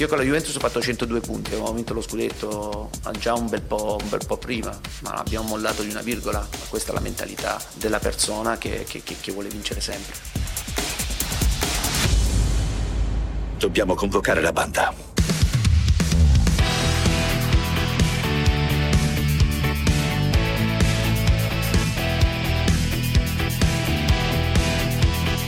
Io con la Juventus ho fatto 102 punti, abbiamo vinto lo scudetto già un bel po', un bel po prima, ma abbiamo mollato di una virgola. Questa è la mentalità della persona che, che, che, che vuole vincere sempre. Dobbiamo convocare la banda.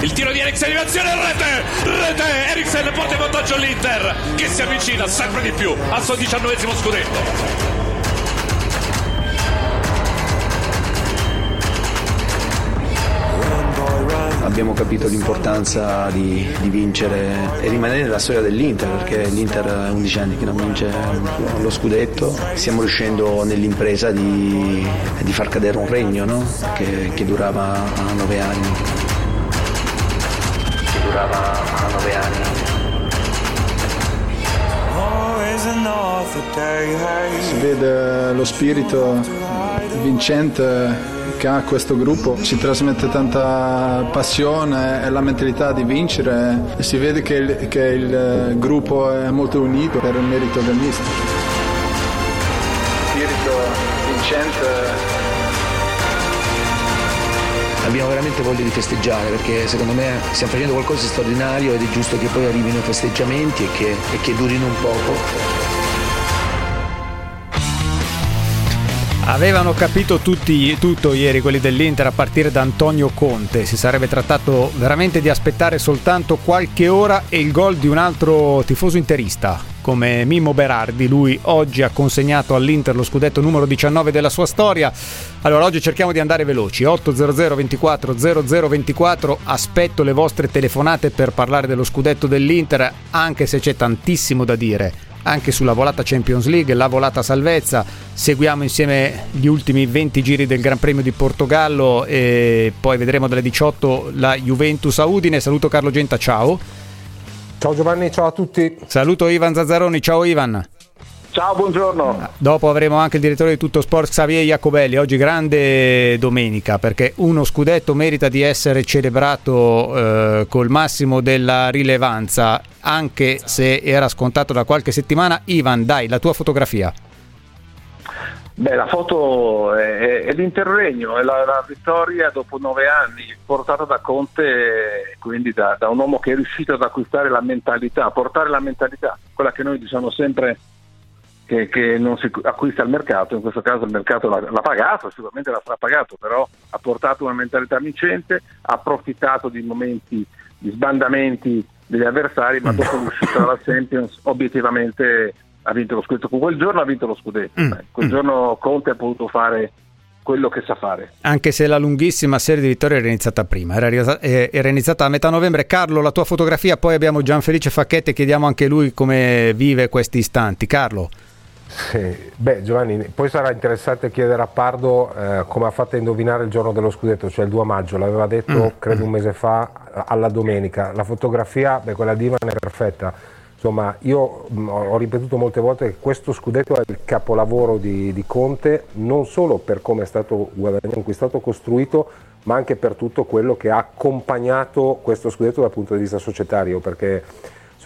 il tiro di Eriksen, animazione, rete, rete, Eriksen porta in vantaggio l'Inter che si avvicina sempre di più al suo diciannovesimo scudetto. Abbiamo capito l'importanza di, di, vincere e rimanere nella storia dell'Inter perché l'Inter ha 11 anni che non vince lo scudetto stiamo riuscendo nell'impresa di, di far cadere un regno no? che, che durava 9 anni durava a nove anni. Si vede lo spirito vincente che ha questo gruppo, ci trasmette tanta passione e la mentalità di vincere e si vede che il, che il gruppo è molto unito per il merito del mister. Spirito vincente abbiamo veramente voglia di festeggiare perché secondo me stiamo facendo qualcosa di straordinario ed è giusto che poi arrivino i festeggiamenti e che, e che durino un poco. Avevano capito tutti, tutto ieri quelli dell'Inter a partire da Antonio Conte, si sarebbe trattato veramente di aspettare soltanto qualche ora e il gol di un altro tifoso interista come Mimmo Berardi, lui oggi ha consegnato all'Inter lo scudetto numero 19 della sua storia. Allora oggi cerchiamo di andare veloci, 800 24 0024, aspetto le vostre telefonate per parlare dello scudetto dell'Inter, anche se c'è tantissimo da dire anche sulla volata Champions League, la volata salvezza. Seguiamo insieme gli ultimi 20 giri del Gran Premio di Portogallo e poi vedremo dalle 18 la Juventus a Udine. Saluto Carlo Genta, ciao. Ciao Giovanni, ciao a tutti. Saluto Ivan Zazzaroni, ciao Ivan. Ciao, buongiorno. Dopo avremo anche il direttore di Tutto Sport Xavier Jacobelli. Oggi grande domenica perché uno scudetto merita di essere celebrato eh, col massimo della rilevanza, anche se era scontato da qualche settimana. Ivan, dai, la tua fotografia. Beh, la foto è, è l'Interregno, è la, la, vittoria dopo nove anni portata da Conte, quindi da, da un uomo che è riuscito ad acquistare la mentalità, portare la mentalità, quella che noi diciamo sempre che, che, non si acquista al mercato, in questo caso il mercato l'ha, l'ha pagato, sicuramente l'ha strapagato, però ha portato una mentalità vincente, ha approfittato di momenti, di sbandamenti degli avversari, ma mm. dopo l'uscita dalla Champions obiettivamente ha vinto lo scudetto. Quel giorno ha vinto lo scudetto, mm. quel mm. giorno Conte ha potuto fare quello che sa fare. Anche se la lunghissima serie di vittorie era iniziata prima, era, eh, era iniziata a metà novembre. Carlo, la tua fotografia, poi abbiamo Gianfelice Facchetti, chiediamo anche lui come vive questi istanti. Carlo. Sì. Beh Giovanni, poi sarà interessante chiedere a Pardo eh, come ha fatto a indovinare il giorno dello scudetto, cioè il 2 maggio, l'aveva detto mm. credo un mese fa alla domenica. La fotografia, beh quella di Ivan è perfetta. Insomma, io mh, mm, ho ripetuto molte volte che questo scudetto è il capolavoro di, di Conte, non solo per come è stato conquistato, costruito, ma anche per tutto quello che ha accompagnato questo scudetto dal punto di vista societario, perché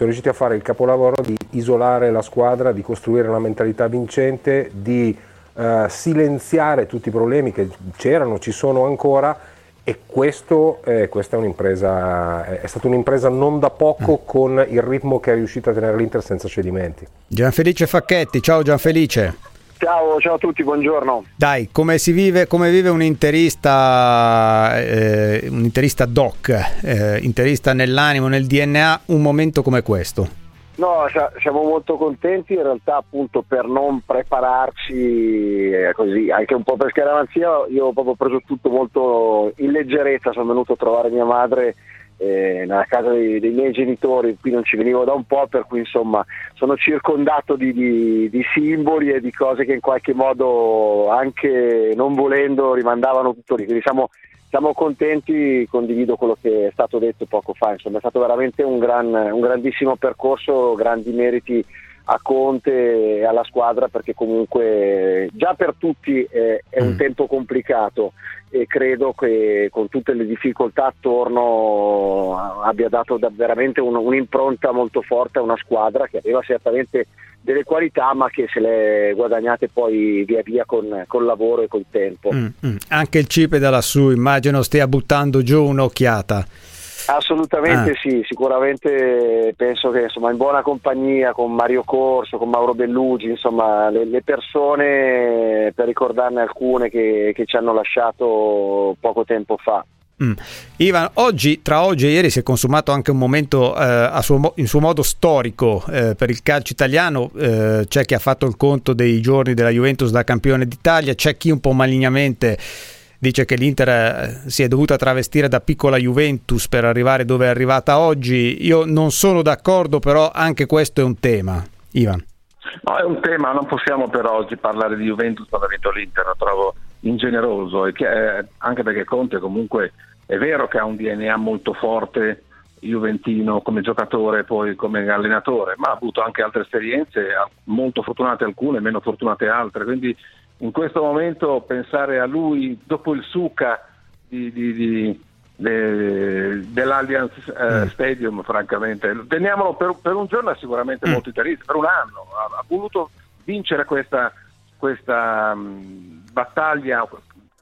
sono riusciti a fare il capolavoro di isolare la squadra, di costruire una mentalità vincente, di eh, silenziare tutti i problemi che c'erano, ci sono ancora e questo, eh, questa è un'impresa, è stata un'impresa non da poco mm. con il ritmo che è riuscito a tenere l'Inter senza cedimenti. Gianfelice Facchetti, ciao Gianfelice. Ciao, ciao a tutti, buongiorno. Dai, come si vive, come vive un interista, eh, un interista doc, eh, interista nell'animo, nel DNA, un momento come questo? No, siamo molto contenti in realtà appunto per non prepararci eh, così, anche un po' per scaramanzia, io ho proprio preso tutto molto in leggerezza, sono venuto a trovare mia madre eh, nella casa dei, dei, miei genitori, qui non ci venivo da un po', per cui insomma sono circondato di, di, di, simboli e di cose che in qualche modo anche non volendo rimandavano tutto lì. Quindi siamo, siamo contenti, condivido quello che è stato detto poco fa, insomma è stato veramente un, gran, un grandissimo percorso, grandi meriti a Conte e alla squadra perché comunque già per tutti è, è un mm. tempo complicato e credo che con tutte le difficoltà attorno abbia dato veramente un, un'impronta molto forte a una squadra che aveva certamente delle qualità ma che se le guadagnate poi via via con, con lavoro e col tempo. Mm, mm. Anche il Cipe da lassù immagino stia buttando giù un'occhiata. Assolutamente ah. sì, sicuramente penso che insomma, in buona compagnia con Mario Corso, con Mauro Bellugi, insomma le, le persone, per ricordarne alcune che, che, ci hanno lasciato poco tempo fa. Mm. Ivan, oggi, tra oggi e ieri si è consumato anche un momento eh, suo, in suo modo storico eh, per il calcio italiano, eh, c'è chi ha fatto il conto dei giorni della Juventus da campione d'Italia, c'è chi un po' malignamente dice che l'Inter eh, si è dovuta travestire da piccola Juventus per arrivare dove è arrivata oggi. Io non sono d'accordo, però anche questo è un tema. Ivan. No, è un tema, non possiamo per oggi parlare di Juventus quando ha vinto l'Inter, lo trovo ingeneroso, che, eh, anche perché Conte comunque è vero che ha un DNA molto forte Juventino come giocatore e poi come allenatore, ma ha avuto anche altre esperienze, molto fortunate alcune, meno fortunate altre, quindi in questo momento pensare a lui dopo il Suca di, di, di, de, dell'Allianz eh, mm. Stadium, francamente, teniamolo per, per, un giorno è sicuramente mm. molto interessante, per un anno, ha, ha voluto vincere questa, questa um, battaglia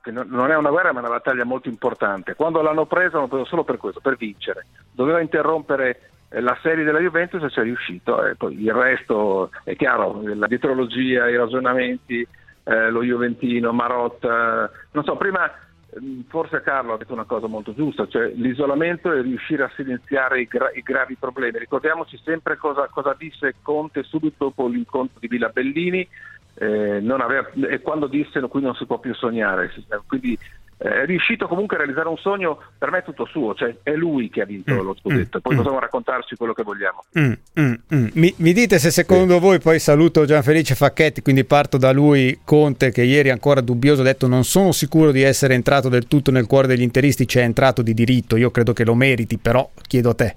che non è una guerra ma è una battaglia molto importante. Quando l'hanno presa l'hanno preso solo per questo, per vincere. Doveva interrompere eh, la serie della Juventus e ci è riuscito. E poi il resto è chiaro, la dietrologia, i ragionamenti, eh, lo Juventino, Marotta, non so, prima mm, forse Carlo ha detto una cosa molto giusta, cioè l'isolamento e riuscire a silenziare i, gra- i gravi problemi. Ricordiamoci sempre cosa, cosa, disse Conte subito dopo l'incontro di Villa Bellini, eh, aveva, e quando disse qui non si può più sognare, quindi è riuscito comunque a realizzare un sogno per me tutto suo, cioè è lui che ha vinto mm, lo scudetto, mm, poi mm. possiamo raccontarci quello che vogliamo. Mm, mm, mm, mi, mi, dite se secondo sì. voi, poi saluto Gianfelice Facchetti, quindi parto da lui, Conte che ieri ancora dubbioso ha detto non sono sicuro di essere entrato del tutto nel cuore degli interisti, c'è entrato di diritto, io credo che lo meriti, però chiedo a te.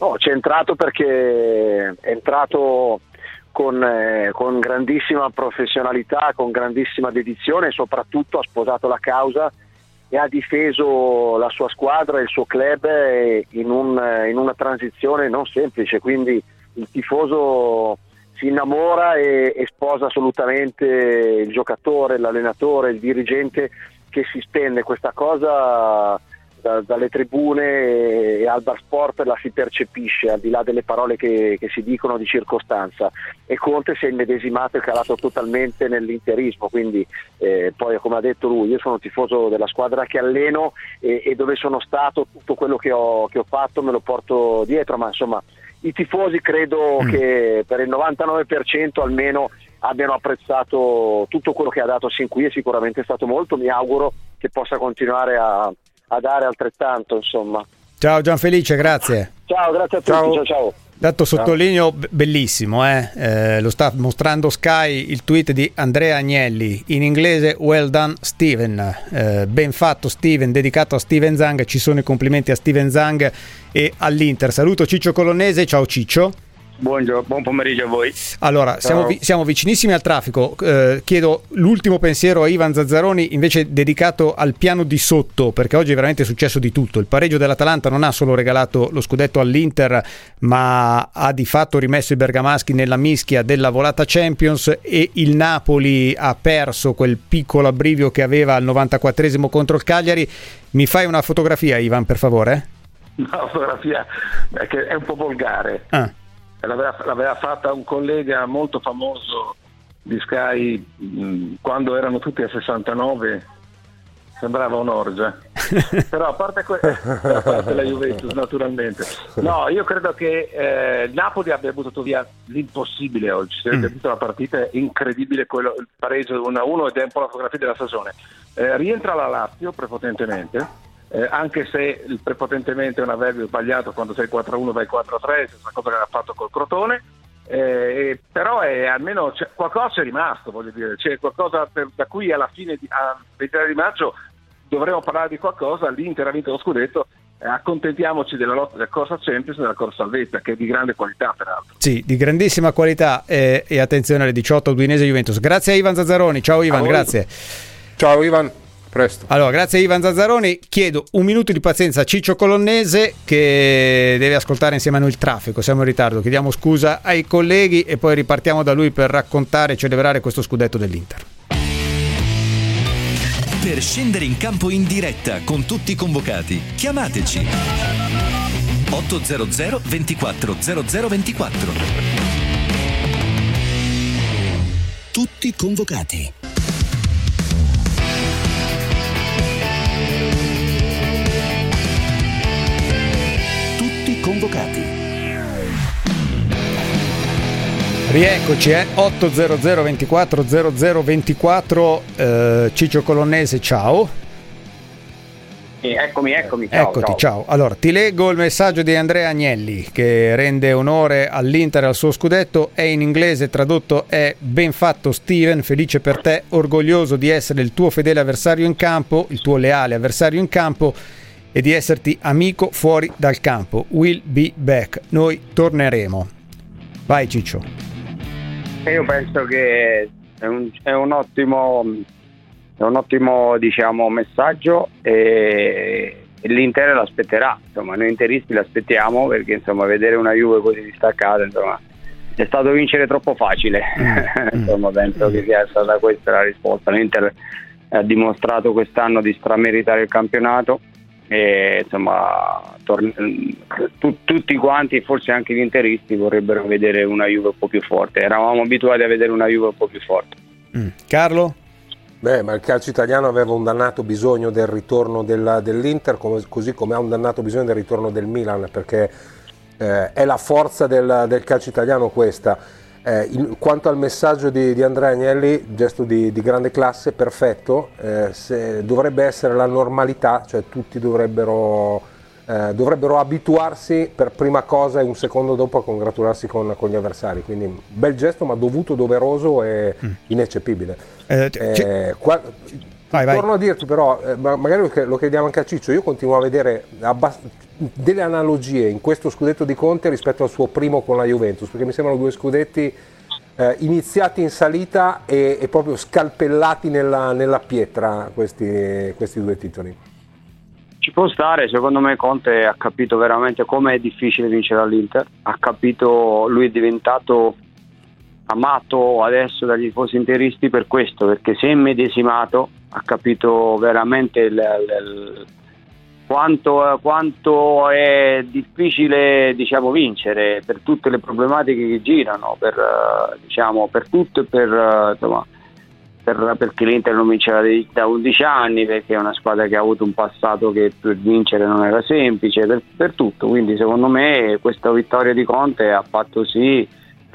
No, c'è entrato perché è entrato con, eh, con, grandissima professionalità, con grandissima dedizione e soprattutto ha sposato la causa e ha difeso la sua squadra e il suo club eh, in, un, eh, in una transizione non semplice, quindi il tifoso si innamora e, e sposa assolutamente il giocatore, l'allenatore, il dirigente che si spende. Questa cosa da, dalle tribune e al bar sport la si percepisce al di là delle parole che, che, si dicono di circostanza e Conte si è immedesimato e calato totalmente nell'interismo quindi eh, poi come ha detto lui io sono tifoso della squadra che alleno e, e dove sono stato tutto quello che ho, che ho, fatto me lo porto dietro ma insomma i tifosi credo mm. che per il 99% almeno abbiano apprezzato tutto quello che ha dato sin qui e sicuramente è stato molto mi auguro che possa continuare a, a dare altrettanto. Insomma. Ciao Gianfelice, grazie. Ciao, grazie a tutti. Ciao, ciao. ciao. Dato sottolineo bellissimo, eh? Eh, lo sta mostrando Sky il tweet di Andrea Agnelli in inglese Well done Steven, eh, ben fatto Steven, dedicato a Steven Zang, ci sono i complimenti a Steven Zang e all'Inter. Saluto Ciccio Colonnese, ciao Ciccio. Buongiorno, buon pomeriggio a voi. Allora, siamo, vi- siamo, vicinissimi al traffico. Eh, chiedo l'ultimo pensiero a Ivan Zazzaroni, invece dedicato al piano di sotto, perché oggi è veramente successo di tutto. Il pareggio dell'Atalanta non ha solo regalato lo scudetto all'Inter, ma ha di fatto rimesso i bergamaschi nella mischia della volata Champions e il Napoli ha perso quel piccolo abbrivio che aveva al 94esimo contro il Cagliari. Mi fai una fotografia, Ivan, per favore? Una fotografia che è un po' volgare. Ah l'aveva, l'aveva fatta un collega molto famoso di Sky mh, quando erano tutti a 69 sembrava un'orgia. Però a parte, que- a parte la Juventus naturalmente. No io credo che eh, Napoli abbia buttato via l'impossibile oggi. Se avete mm. la partita è incredibile quello, il pareggio 1-1 ed è un po' la fotografia della stagione. Eh, rientra la Lazio prepotentemente eh, anche se il prepotentemente è un avverbio sbagliato quando sei 4-1 vai 4-3, stessa cosa che aveva fatto col Crotone, eh, però è, almeno qualcosa è rimasto, voglio dire, c'è qualcosa per, da cui alla fine di, a 23 di maggio dovremo parlare di qualcosa, l'Inter ha vinto lo scudetto, eh, accontentiamoci della lotta della corsa Champions e della corsa salvezza, che è di grande qualità peraltro. Sì, di grandissima qualità eh, e attenzione alle 18 Udinese Juventus. Grazie a Ivan Zazzaroni, ciao Ivan, grazie. Ciao Ivan. Presto. Allora, grazie a Ivan Zazzaroni. Chiedo un minuto di pazienza a Ciccio Colonnese che deve ascoltare insieme a noi il traffico. Siamo in ritardo. Chiediamo scusa ai colleghi e poi ripartiamo da lui per raccontare e celebrare questo scudetto dell'Inter. Per scendere in campo in diretta con tutti i convocati, chiamateci 800 24 0024. Tutti convocati. Convocati. Rieccoci, eh? 800 24 0024 eh, Ciccio Colonnese, ciao. eccomi, eccomi. Ciao, Eccoti, ciao. ciao. Allora, ti leggo il messaggio di Andrea Agnelli che rende onore all'Inter e al suo scudetto. È in inglese, tradotto è ben fatto Steven, felice per te, orgoglioso di essere il tuo fedele avversario in campo, il tuo leale avversario in campo e di esserti amico fuori dal campo. Will be back. Noi torneremo. Vai Ciccio. Io penso che è un, è un ottimo, è un ottimo diciamo, messaggio e, l'Inter l'aspetterà. Insomma, noi interisti l'aspettiamo perché insomma, vedere una Juve così distaccata insomma, è stato vincere troppo facile. Mm. insomma, penso che sia stata questa la risposta. L'Inter ha dimostrato quest'anno di strameritare il campionato e insomma tor- tu- tutti quanti forse anche gli interisti vorrebbero vedere una Juve un po' più forte eravamo abituati a vedere una Juve un po' più forte mm. Carlo? Beh, ma il calcio italiano aveva un dannato bisogno del ritorno della, dell'Inter, come, così come ha un dannato bisogno del ritorno del Milan, perché eh, è la forza del, del calcio italiano questa. Eh, in, quanto al messaggio di, di Andrea Agnelli, gesto di, di grande classe, perfetto, eh, se, dovrebbe essere la normalità, cioè tutti dovrebbero, eh, dovrebbero, abituarsi per prima cosa e un secondo dopo a congratularsi con, con gli avversari. Quindi bel gesto ma dovuto, doveroso e mm. ineccepibile. Eh, eh, qua, Vai, vai. Torno a dirti però, eh, magari lo chiediamo anche a Ciccio, io continuo a vedere abbast- delle analogie in questo scudetto di Conte rispetto al suo primo con la Juventus, perché mi sembrano due scudetti eh, iniziati in salita e, e proprio scalpellati nella, nella pietra questi, questi, due titoli. Ci può stare, secondo me Conte ha capito veramente come è difficile vincere all'Inter, ha capito, lui è diventato amato adesso dagli tifosi interisti per questo, perché si è immedesimato ha capito veramente il, il, quanto, quanto, è difficile diciamo, vincere per tutte le problematiche che girano, per, diciamo, per tutto e per, insomma, per, perché l'Inter non vinceva da 11 anni, perché è una squadra che ha avuto un passato che per vincere non era semplice, per, per tutto. Quindi secondo me questa vittoria di Conte ha fatto sì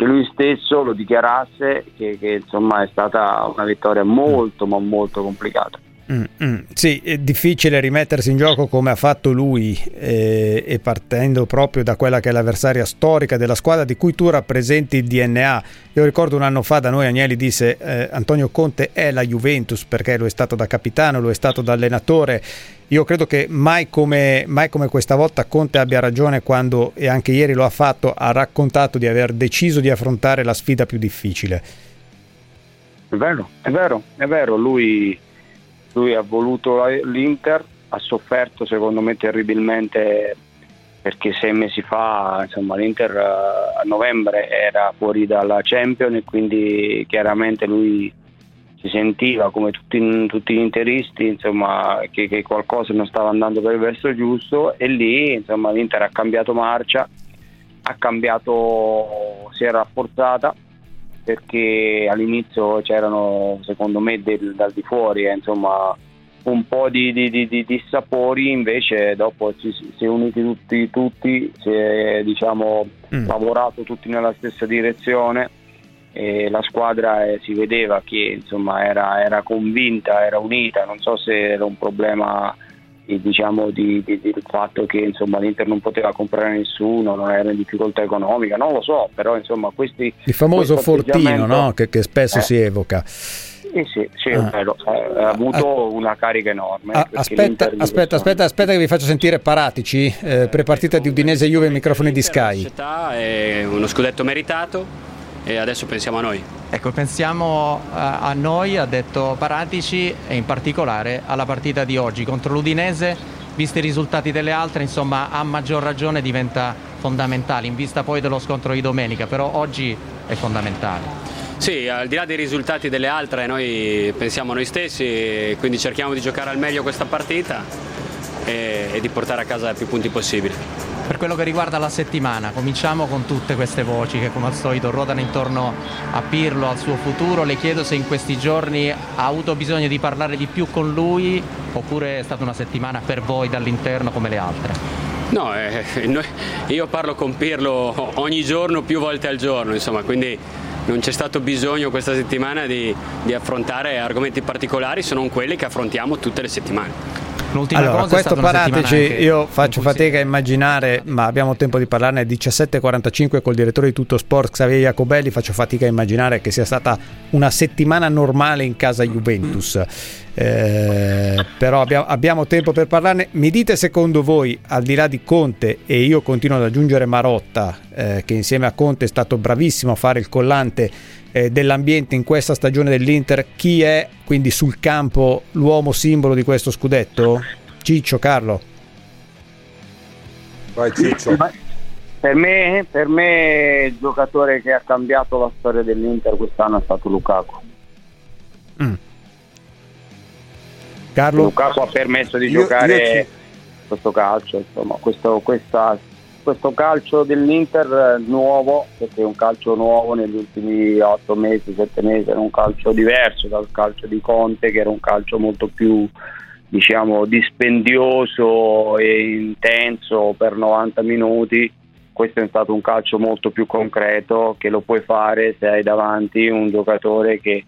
che lui stesso lo dichiarasse che, che insomma è stata una vittoria molto ma molto complicata. Mm, mm. Sì, è difficile rimettersi in gioco come ha fatto lui eh, e partendo proprio da quella che è l'avversaria storica della squadra di cui tu rappresenti il DNA. Io ricordo un anno fa da noi Agnelli disse eh, Antonio Conte è la Juventus perché lo è stato da capitano, lo è stato da allenatore. Io credo che mai come, mai come questa volta Conte abbia ragione quando, e anche ieri lo ha fatto, ha raccontato di aver deciso di affrontare la sfida più difficile. È vero, è vero, è vero, lui lui ha voluto l'Inter, ha sofferto secondo me terribilmente perché sei mesi fa insomma, l'Inter eh, a novembre era fuori dalla Champions e quindi chiaramente lui si sentiva come tutti, tutti gli interisti insomma, che, che, qualcosa non stava andando per il verso giusto e lì insomma, l'Inter ha cambiato marcia, ha cambiato, si è rafforzata perché all'inizio c'erano secondo me del, dal di fuori eh, insomma, un po' di, di, di, di, sapori invece dopo si, si è uniti tutti, tutti si è diciamo, mm. lavorato tutti nella stessa direzione e la squadra eh, si vedeva che insomma, era, era, convinta, era unita, non so se era un problema diciamo di, di, del fatto che insomma, l'Inter non poteva comprare nessuno, non era in difficoltà economica, non lo so, però insomma questi... Il famoso fortino no? che, che, spesso eh, si evoca. Sì, sì, sì ah. vero, eh, ha avuto ah, una carica enorme. Ah, aspetta, aspetta, aspetta, aspetta che vi faccio sentire Paratici, eh, prepartita di Udinese Juve, microfoni di Sky. È uno scudetto meritato e adesso pensiamo a noi. Ecco, pensiamo a, a noi, ha detto Paratici, e in particolare alla partita di oggi contro l'Udinese, visti i risultati delle altre, insomma, a maggior ragione diventa fondamentale, in vista poi dello scontro di domenica, però oggi è fondamentale. Sì, al di là dei risultati delle altre noi pensiamo a noi stessi, quindi cerchiamo di giocare al meglio questa partita e, e di portare a casa più punti possibili. Per quello che riguarda la settimana, cominciamo con tutte queste voci che come al solito ruotano intorno a Pirlo, al suo futuro. Le chiedo se in questi giorni ha avuto bisogno di parlare di più con lui oppure è stata una settimana per voi dall'interno come le altre. No, eh, noi, io parlo con Pirlo ogni giorno, più volte al giorno, insomma, quindi non c'è stato bisogno questa settimana di, di affrontare argomenti particolari se non quelli che affrontiamo tutte le settimane. L'ultima allora, cosa questo Paratici io faccio fatica a immaginare, ma abbiamo tempo di parlarne 17.45 col direttore di Tutto Sport Xavier Jacobelli, faccio fatica a immaginare che sia stata una settimana normale in casa Juventus. Eh, però abbiamo, abbiamo, tempo per parlarne. Mi dite secondo voi, al di là di Conte, e io continuo ad aggiungere Marotta, eh, che insieme a Conte è stato bravissimo a fare il collante eh, dell'ambiente in questa stagione dell'Inter, chi è quindi sul campo l'uomo simbolo di questo scudetto? Ciccio, Carlo. Vai Ciccio. Per me, per me il giocatore che ha cambiato la storia dell'Inter quest'anno è stato Lukaku. Mm. Carlo? Lukaku ha permesso di io, giocare io questo calcio, insomma, questo, questa questo calcio dell'Inter nuovo, perché è un calcio nuovo negli ultimi otto mesi, sette mesi, era un calcio diverso dal calcio di Conte, che era un calcio molto più diciamo dispendioso e intenso per 90 minuti. Questo è stato un calcio molto più concreto che lo puoi fare se hai davanti un giocatore che,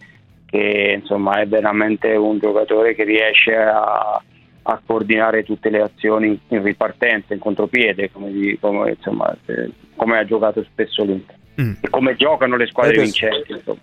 che insomma è veramente un giocatore che riesce a a coordinare tutte le azioni in ripartenza, in contropiede, come, come, insomma, eh, come ha giocato spesso l'Inter mm. e come giocano le squadre vincenti. Insomma.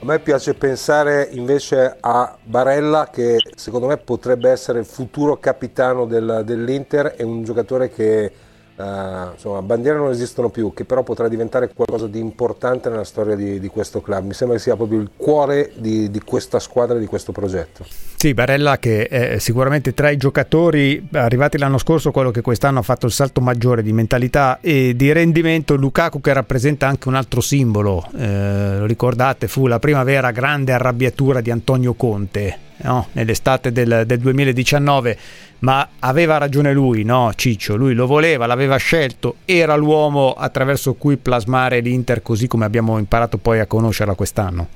A me piace pensare invece a Barella che secondo me potrebbe essere il futuro capitano del, dell'Inter, è un giocatore che Uh, insomma, bandiere non esistono più, che però potrà diventare qualcosa di importante nella storia di, di questo club. Mi sembra che sia proprio il cuore di, di questa squadra e di questo progetto. Sì, Barella che è sicuramente tra i giocatori arrivati l'anno scorso quello che quest'anno ha fatto il salto maggiore di mentalità e di rendimento. Lukaku che rappresenta anche un altro simbolo, eh, lo ricordate, fu la prima vera grande arrabbiatura di Antonio Conte no? nell'estate del, del 2019 ma aveva ragione lui, no Ciccio? Lui lo voleva, l'aveva scelto, era l'uomo attraverso cui plasmare l'Inter così come abbiamo imparato poi a conoscerla quest'anno.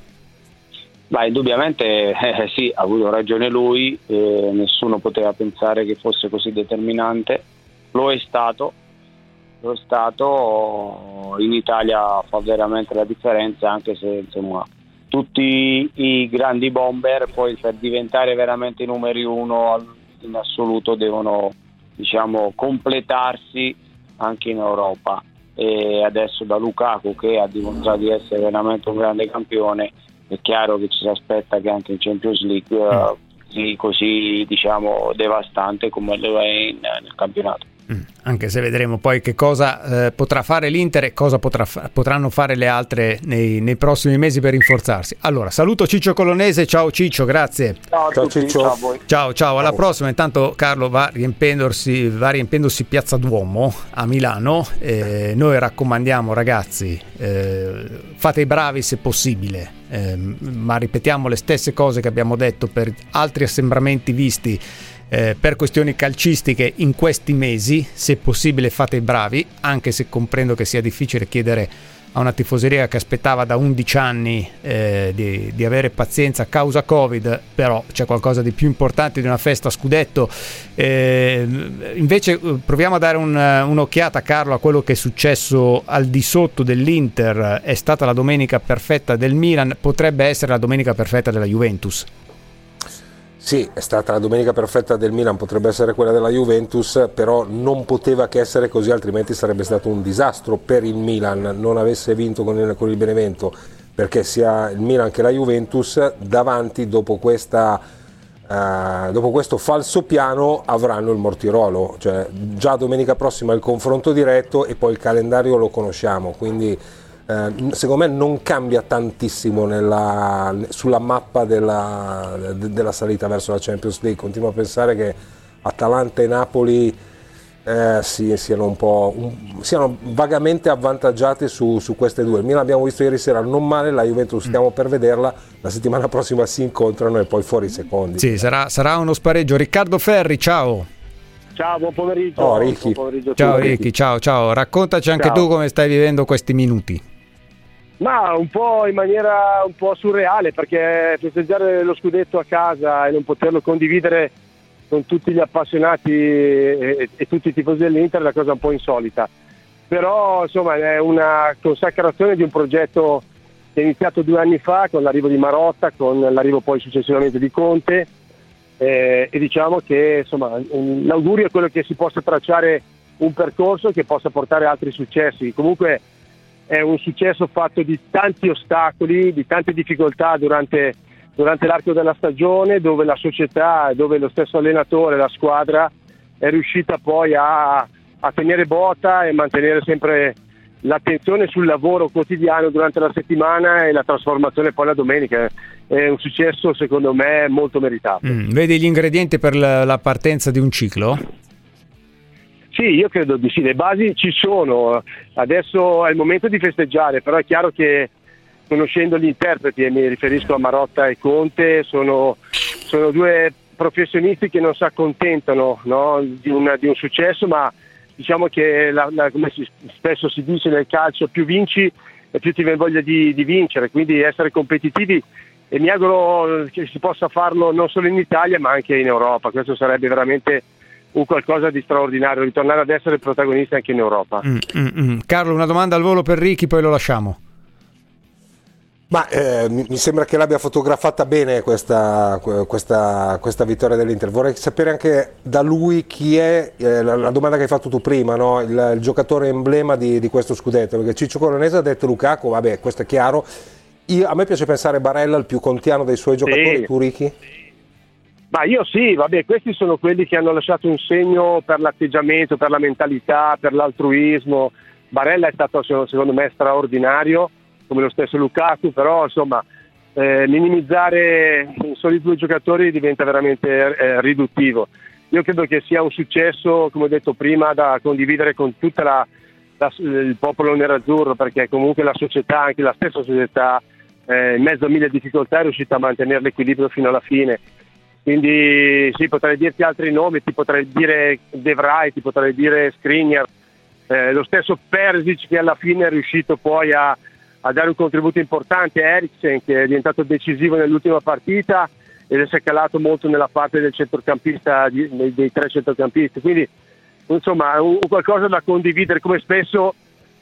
Ma indubbiamente eh, sì, ha avuto ragione lui, eh, nessuno poteva pensare che fosse così determinante, lo è stato, lo è stato, in Italia fa veramente la differenza anche se insomma, tutti i grandi bomber poi per diventare veramente numeri uno in assoluto devono diciamo, completarsi anche in Europa e adesso da Lukaku che ha dimostrato di essere veramente un grande campione è chiaro che ci si aspetta che anche in Champions League sia così diciamo, devastante come lo è in, nel campionato. Mm, anche se vedremo poi che cosa eh, potrà fare l'Inter e cosa potrà fa- potranno fare le altre nei, nei, prossimi mesi per rinforzarsi. Allora, saluto Ciccio Colonnese, ciao Ciccio, grazie. Ciao, ciao Ciccio. Ciao, ciao, ciao, alla prossima. Intanto Carlo va riempendosi, va riempendosi Piazza Duomo a Milano. Eh, noi raccomandiamo ragazzi, eh, fate i bravi se possibile, eh, ma ripetiamo le stesse cose che abbiamo detto per altri assembramenti visti eh, per questioni calcistiche in questi mesi, se possibile fate i bravi, anche se comprendo che sia difficile chiedere a una tifoseria che aspettava da 11 anni eh, di, di, avere pazienza a causa Covid, però c'è qualcosa di più importante di una festa scudetto. Eh, invece eh, proviamo a dare un, un'occhiata, Carlo, a quello che è successo al di sotto dell'Inter. È stata la domenica perfetta del Milan, potrebbe essere la domenica perfetta della Juventus. Sì, è stata la domenica perfetta del Milan, potrebbe essere quella della Juventus, però non poteva che essere così, altrimenti sarebbe stato un disastro per il Milan non avesse vinto con il, con il Benevento, perché sia il Milan che la Juventus davanti dopo, questa, uh, dopo questo falso piano avranno il mortirolo, cioè già domenica prossima il confronto diretto e poi il calendario lo conosciamo, quindi eh, secondo me non cambia tantissimo nella, sulla mappa della, della, salita verso la Champions League. Continuo a pensare che Atalanta e Napoli eh, sì, siano, un po', un, siano vagamente avvantaggiati su, su, queste due. Il Milan abbiamo visto ieri sera non male, la Juventus stiamo per vederla, la settimana prossima si incontrano e poi fuori i secondi. Sì, sarà, sarà uno spareggio. Riccardo Ferri, ciao. Ciao, buon pomeriggio. Oh, Ricky. Buon pomeriggio ciao Ricky, ciao, ciao. Raccontaci anche ciao. tu come stai vivendo questi minuti. Ma un po' in maniera un po' surreale perché festeggiare lo scudetto a casa e non poterlo condividere con tutti gli appassionati e, e tutti i tifosi dell'Inter è una cosa un po' insolita. Però insomma è una consacrazione di un progetto che è iniziato due anni fa con l'arrivo di Marotta, con l'arrivo poi successivamente di Conte eh, e diciamo che insomma, l'augurio è quello che si possa tracciare un percorso che possa portare altri successi. Comunque è un successo fatto di tanti ostacoli, di tante difficoltà durante, durante l'arco della stagione, dove la società, dove lo stesso allenatore, la squadra è riuscita poi a, a tenere botta e mantenere sempre l'attenzione sul lavoro quotidiano durante la settimana e la trasformazione poi la domenica. È un successo secondo me molto meritato. Mm, vedi gli ingredienti per la, la partenza di un ciclo? Sì, io credo di sì, le basi ci sono, adesso è il momento di festeggiare, però è chiaro che conoscendo gli interpreti, e mi riferisco a Marotta e Conte, sono, sono due professionisti che non si accontentano no, di, una, di, un successo, ma diciamo che la, la, come si, spesso si dice nel calcio, più vinci e più ti viene voglia di, di vincere, quindi essere competitivi e mi auguro che si possa farlo non solo in Italia ma anche in Europa, questo sarebbe veramente un qualcosa di straordinario, ritornare ad essere protagonisti anche in Europa. Mm, mm, mm. Carlo, una domanda al volo per Ricky, poi lo lasciamo. Ma eh, mi sembra che l'abbia fotografata bene questa, questa, questa, vittoria dell'Inter. Vorrei sapere anche da lui chi è, eh, la, la, domanda che hai fatto tu prima, no? il, il, giocatore emblema di, di, questo scudetto, perché Ciccio Colonese ha detto Lukaku, vabbè questo è chiaro, Io, a me piace pensare Barella il più contiano dei suoi giocatori, sì. tu Ricky? Ma io sì, vabbè, questi sono quelli che hanno lasciato un segno per l'atteggiamento, per la mentalità, per l'altruismo. Barella è stato secondo me straordinario, come lo stesso Lukaku, però insomma eh, minimizzare solo due giocatori diventa veramente eh, riduttivo. Io credo che sia un successo, come ho detto prima, da condividere con tutto il popolo nerazzurro, perché comunque la società, anche la stessa società, eh, in mezzo a mille difficoltà è riuscita a mantenere l'equilibrio fino alla fine quindi sì, potrei dirti altri nomi, ti potrei dire De Vrij, ti potrei dire Skriniar, eh, lo stesso Persic che alla fine è riuscito poi a, a dare un contributo importante, Eriksen che è diventato decisivo nell'ultima partita ed si è calato molto nella parte del centrocampista, dei, dei tre centrocampisti, quindi insomma un, qualcosa da condividere come spesso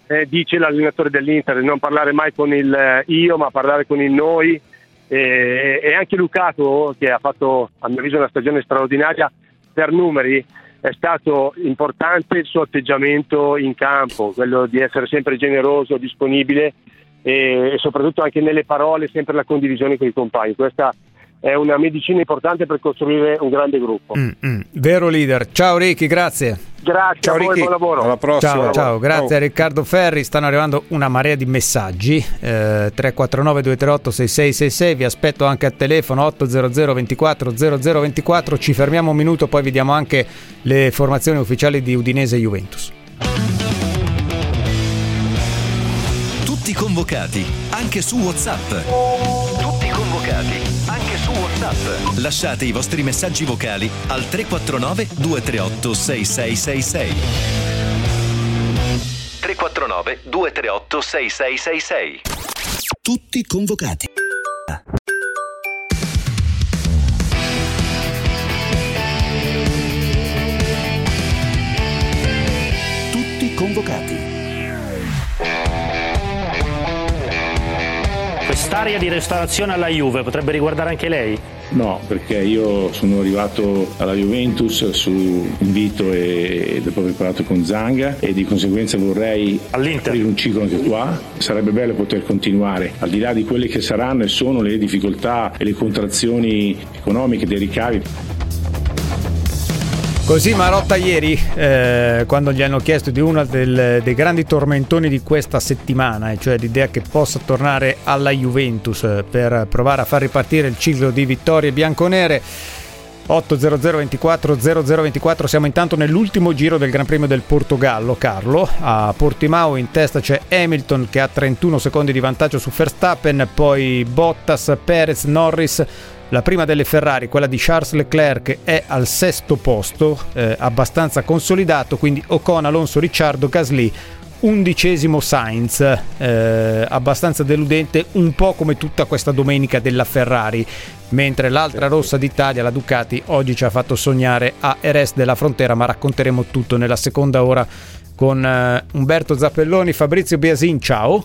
eh, dice l'allenatore dell'Inter, non parlare mai con il eh, io ma parlare con il noi e, e anche Lukaku che ha fatto a mio avviso una stagione straordinaria per numeri è stato importante il suo atteggiamento in campo, quello di essere sempre generoso, disponibile e soprattutto anche nelle parole sempre la condivisione con i compagni. Questa è una medicina importante per costruire un grande gruppo. Mm, mm. Vero leader. Ciao Ricky, grazie. Grazie ciao, a voi, Ricky. buon lavoro. Alla prossima. Ciao, ciao. grazie ciao. a Riccardo Ferri. Stanno arrivando una marea di messaggi. Eh, 349 238 6666. Vi aspetto anche a telefono 800 24 0024. Ci fermiamo un minuto, poi vediamo anche le formazioni ufficiali di Udinese e Juventus. Tutti convocati, anche su WhatsApp. Tutti convocati WhatsApp. Lasciate i vostri messaggi vocali al 349 238 6666. 349 238 6666. Tutti convocati. Tutti convocati. Segretaria di restaurazione alla Juve, potrebbe riguardare anche lei? No, perché io sono arrivato alla Juventus su invito e dopo aver parlato con Zanga e di conseguenza vorrei aprire un ciclo anche qua. Sarebbe bello poter continuare, al di là di quelle che saranno e sono le difficoltà e le contrazioni economiche dei ricavi. Così Marotta ieri, eh, quando gli hanno chiesto di uno del, dei grandi tormentoni di questa settimana, cioè l'idea che possa tornare alla Juventus eh, per provare a far ripartire il ciclo di vittorie bianconere, 800 24 0024 siamo intanto nell'ultimo giro del Gran Premio del Portogallo Carlo. A Portimao in testa c'è Hamilton che ha 31 secondi di vantaggio su Verstappen poi Bottas, Perez, Norris la prima delle Ferrari, quella di Charles Leclerc, è al sesto posto, eh, abbastanza consolidato, quindi Ocon, Alonso, Ricciardo, Gasly, undicesimo Sainz, eh, abbastanza deludente, un po' come tutta questa domenica della Ferrari, mentre l'altra rossa d'Italia, la Ducati, oggi ci ha fatto sognare a Eres della Frontera, ma racconteremo tutto nella seconda ora con eh, Umberto Zappelloni, Fabrizio Biasin, ciao.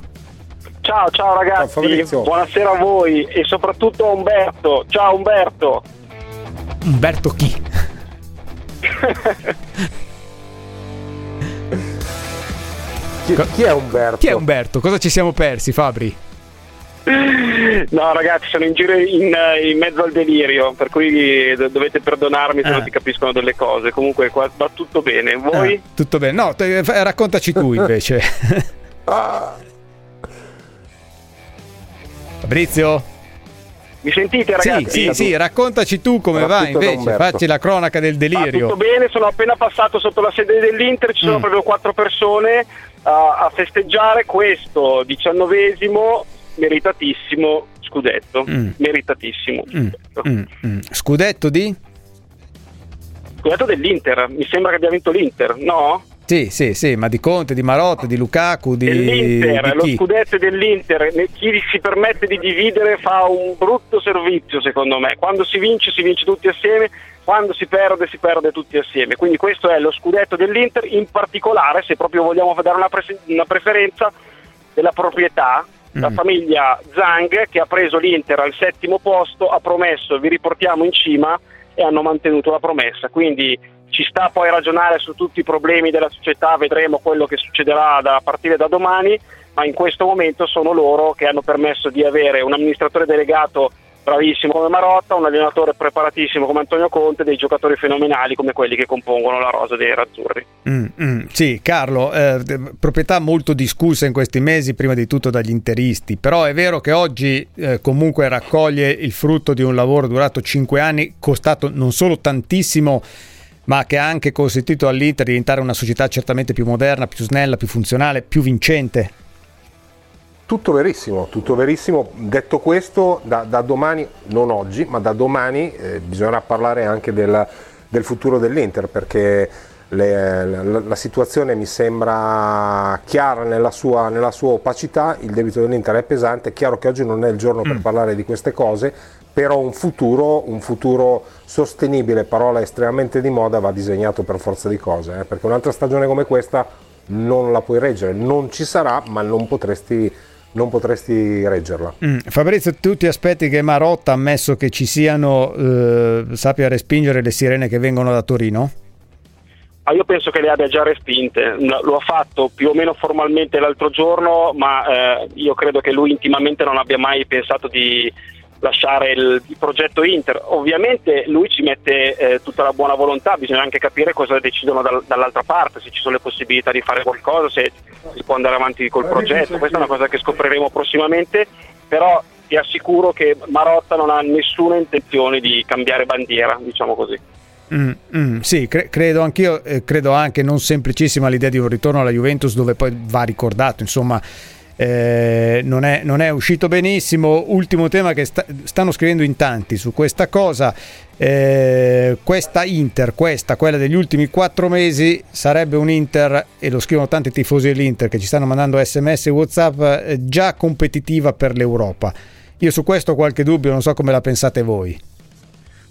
Ciao, ciao ragazzi, ciao buonasera a voi e soprattutto a Umberto. Ciao Umberto. Umberto chi? chi, chi è Umberto? Chi è Umberto? Cosa ci siamo persi, Fabri? No ragazzi sono in giro in, in, mezzo al delirio per cui dovete perdonarmi se eh. non ti capiscono delle cose comunque qua va tutto bene voi? Eh, tutto bene no te, raccontaci tu invece ah. Fabrizio? Mi sentite ragazzi? Sì, sì, sì, raccontaci tu come va invece, facci la cronaca del delirio. Va tutto bene, sono appena passato sotto la sede dell'Inter, ci sono mm. proprio quattro persone uh, a festeggiare questo diciannovesimo meritatissimo scudetto, mm. meritatissimo. Mm. mm. Mm. Scudetto di? Scudetto dell'Inter, mi sembra che abbia vinto l'Inter, no? Sì, sì, sì, ma di Conte, di Marotta, di Lukaku, di Dell'Inter, di lo scudetto dell'Inter, chi si permette di dividere fa un brutto servizio secondo me, quando si vince si vince tutti assieme, quando si perde si perde tutti assieme, quindi questo è lo scudetto dell'Inter, in particolare se proprio vogliamo dare una, pre- una preferenza della proprietà, la mm. famiglia Zhang che ha preso l'Inter al settimo posto, ha promesso vi riportiamo in cima e hanno mantenuto la promessa, quindi ci sta poi a ragionare su tutti i problemi della società, vedremo quello che succederà a partire da domani, ma in questo momento sono loro che hanno permesso di avere un amministratore delegato bravissimo come Marotta, un allenatore preparatissimo come Antonio Conte, dei giocatori fenomenali come quelli che compongono la rosa dei Razzurri. Mm, mm, sì, Carlo, eh, proprietà molto discussa in questi mesi, prima di tutto dagli interisti, però è vero che oggi eh, comunque raccoglie il frutto di un lavoro durato cinque anni, costato non solo tantissimo ma che ha anche consentito all'Inter di diventare una società certamente più moderna, più snella, più funzionale, più vincente. Tutto verissimo, tutto verissimo. Detto questo, da, da domani, non oggi, ma da domani eh, bisognerà parlare anche del, del futuro dell'Inter perché le, la, la, situazione mi sembra chiara nella sua, nella sua, opacità, il debito dell'Inter è pesante, è chiaro che oggi non è il giorno per mm. parlare di queste cose, però un futuro, un futuro, sostenibile, parola estremamente di moda, va disegnato per forza di cose, eh? perché un'altra stagione come questa non la puoi reggere, non ci sarà, ma non potresti, non potresti reggerla. Mm. Fabrizio, tu ti aspetti che Marotta, ammesso che ci siano, eh, sappia respingere le sirene che vengono da Torino? Ah, io penso che le abbia già respinte, lo ha fatto più o meno formalmente l'altro giorno, ma eh, io credo che lui intimamente non abbia mai pensato di lasciare il, il, progetto Inter. Ovviamente lui ci mette eh, tutta la buona volontà, bisogna anche capire cosa decidono dal, dall'altra parte, se ci sono le possibilità di fare qualcosa, se si può andare avanti col progetto. Questa è una cosa che scopriremo prossimamente, però ti assicuro che Marotta non ha nessuna intenzione di cambiare bandiera, diciamo così. Mm, mm, sì, cre- credo anch'io, eh, credo anche non semplicissima l'idea di un ritorno alla Juventus dove poi va ricordato, insomma, eh, non, è, non, è, uscito benissimo. Ultimo tema che sta, stanno scrivendo in tanti su questa cosa. Eh, questa Inter, questa, quella degli ultimi quattro mesi, sarebbe un Inter, e lo scrivono tanti tifosi dell'Inter che ci stanno mandando sms e whatsapp, eh, già competitiva per l'Europa. Io su questo ho qualche dubbio, non so come la pensate voi.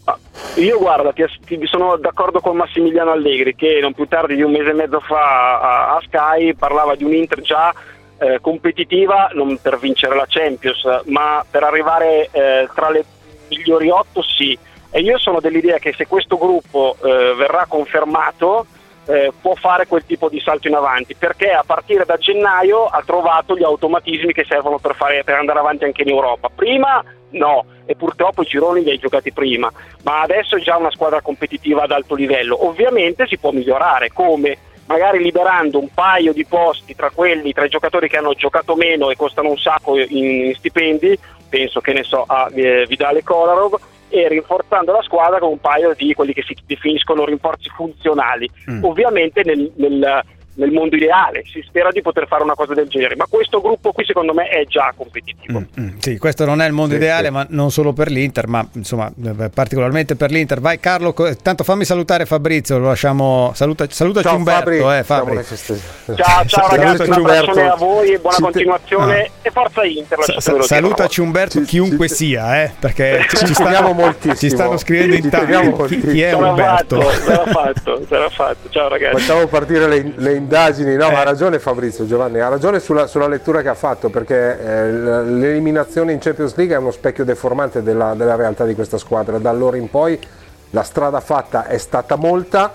Ah, io guarda, ti, ti, sono d'accordo con Massimiliano Allegri che non più tardi di un mese e mezzo fa a, a Sky parlava di un Inter già eh, competitiva non per vincere la Champions, ma per arrivare eh, tra le migliori otto sì. E io sono dell'idea che se questo gruppo eh, verrà confermato eh, può fare quel tipo di salto in avanti, perché a partire da gennaio ha trovato gli automatismi che servono per, fare, per andare avanti anche in Europa. Prima no, e purtroppo i gironi li hai giocati prima, ma adesso è già una squadra competitiva ad alto livello. Ovviamente si può migliorare, come? Magari liberando un paio di posti tra quelli, tra i giocatori che hanno giocato meno e costano un sacco in stipendi, penso che ne so a eh, Vidale Kolarov, e rinforzando la squadra con un paio di quelli che si definiscono rinforzi funzionali. Mm. Ovviamente nel, nel nel mondo ideale, si spera di poter fare una cosa del genere, ma questo gruppo qui secondo me è già competitivo. Mm, mm, sì, questo non è il mondo sì, ideale, sì. ma non solo per l'Inter, ma insomma eh, particolarmente per l'Inter. Vai Carlo, tanto fammi salutare Fabrizio, lo lasciamo, saluta, salutaci ciao, Umberto. Fabri. Eh, Fabri. Ciao, ciao ragazzi, un abbraccione a voi, buona ci continuazione te... e forza Inter. Sa- salutaci Umberto, ci, chiunque ci, sia, eh, perché ci, ci, stanno, moltissimo. ci stanno scrivendo in tanti chi, chi è Umberto. Sarà fatto, sarà fatto, ciao ragazzi. Facciamo partire le, le indagini, no, eh. ha ragione Fabrizio Giovanni, ha ragione sulla, sulla lettura che ha fatto perché eh, l'eliminazione in Champions League è uno specchio deformante della, della realtà di questa squadra, da allora in poi la strada fatta è stata molta,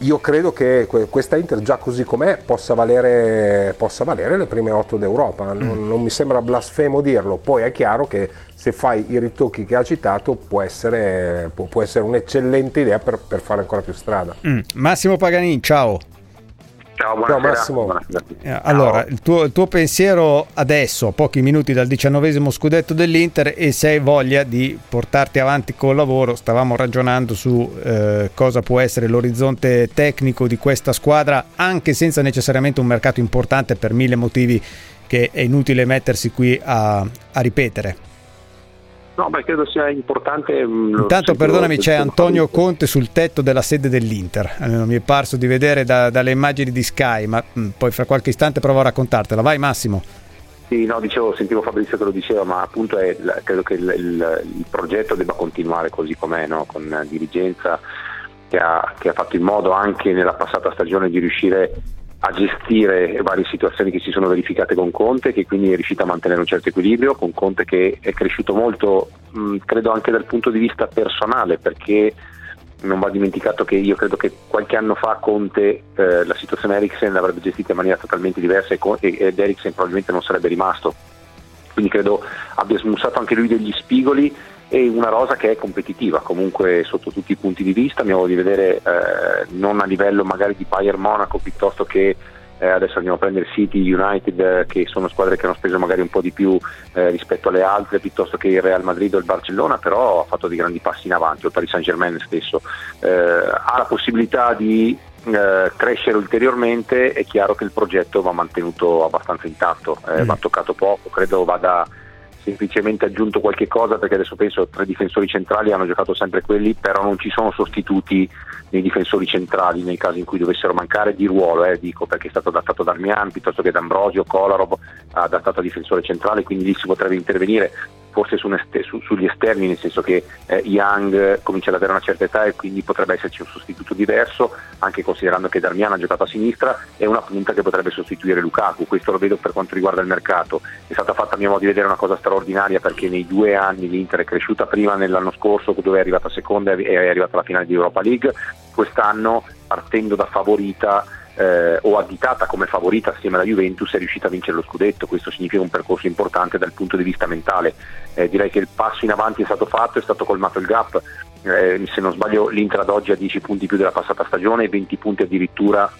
io credo che questa Inter già così com'è possa valere, possa valere le prime otto d'Europa, non, mm. non, mi sembra blasfemo dirlo, poi è chiaro che se fai i ritocchi che ha citato può essere, può, può essere un'eccellente idea per, per, fare ancora più strada. Mm. Massimo Paganin, ciao. Ciao, Ciao Massimo. Eh, allora, il tuo, il tuo, pensiero adesso, a pochi minuti dal diciannovesimo scudetto dell'Inter e se hai voglia di portarti avanti col lavoro, stavamo ragionando su eh, cosa può essere l'orizzonte tecnico di questa squadra, anche senza necessariamente un mercato importante per mille motivi che è inutile mettersi qui a, a ripetere. No, beh, credo sia importante. Mm, Intanto, perdonami, c'è Antonio Conte sul tetto della sede dell'Inter. Eh, mi è parso di vedere da, dalle immagini di Sky, ma mh, mm, poi fra qualche istante provo a raccontartela. Vai, Massimo. Sì, no, dicevo, sentivo Fabrizio che lo diceva, ma appunto è, credo che il, il, il, progetto debba continuare così com'è, no? con dirigenza che ha, che ha fatto in modo anche nella passata stagione di riuscire a gestire varie situazioni che si sono verificate con Conte, che quindi è riuscito a mantenere un certo equilibrio, con Conte che è cresciuto molto, mh, credo anche dal punto di vista personale, perché non va dimenticato che io credo che qualche anno fa Conte eh, la situazione Eriksen l'avrebbe gestita in maniera totalmente diversa e, ed Eriksen probabilmente non sarebbe rimasto. Quindi credo abbia smussato anche lui degli spigoli e una rosa che è competitiva comunque sotto tutti i punti di vista, mi di vedere eh, non a livello magari di Bayern Monaco piuttosto che eh, adesso andiamo a prendere City, United eh, che sono squadre che hanno speso magari un po' di più eh, rispetto alle altre piuttosto che il Real Madrid o il Barcellona però ha fatto dei grandi passi in avanti o il Paris Saint Germain stesso. Eh, ha la possibilità di eh, crescere ulteriormente. È chiaro che il progetto va mantenuto abbastanza intatto mm. va toccato poco credo vada semplicemente aggiunto qualche cosa perché adesso penso tre difensori centrali hanno giocato sempre quelli, però non ci sono sostituti nei difensori centrali nel caso in cui dovessero mancare di ruolo, eh, dico perché è stato adattato Darmian piuttosto che D'Ambrosio, Kolarov ha adattato a difensore centrale, quindi lì si potrebbe intervenire forse su est- su, sugli esterni, nel senso che eh, Young comincia ad avere una certa età e quindi potrebbe esserci un sostituto diverso, anche considerando che Darmian ha giocato a sinistra e una punta che potrebbe sostituire Lukaku. Questo lo vedo per quanto riguarda il mercato. È stata fatta a mio modo di vedere una cosa straordinaria perché nei due anni l'Inter è cresciuta prima nell'anno scorso dove è arrivata seconda e è arrivata alla finale di Europa League, quest'anno partendo da favorita eh, o additata come favorita assieme alla Juventus è riuscita a vincere lo scudetto, questo significa un percorso importante dal punto di vista mentale, eh, direi che il passo in avanti è stato fatto, è stato colmato il gap, eh, se non sbaglio l'Inter ad oggi ha 10 punti più della passata stagione e 20 punti addirittura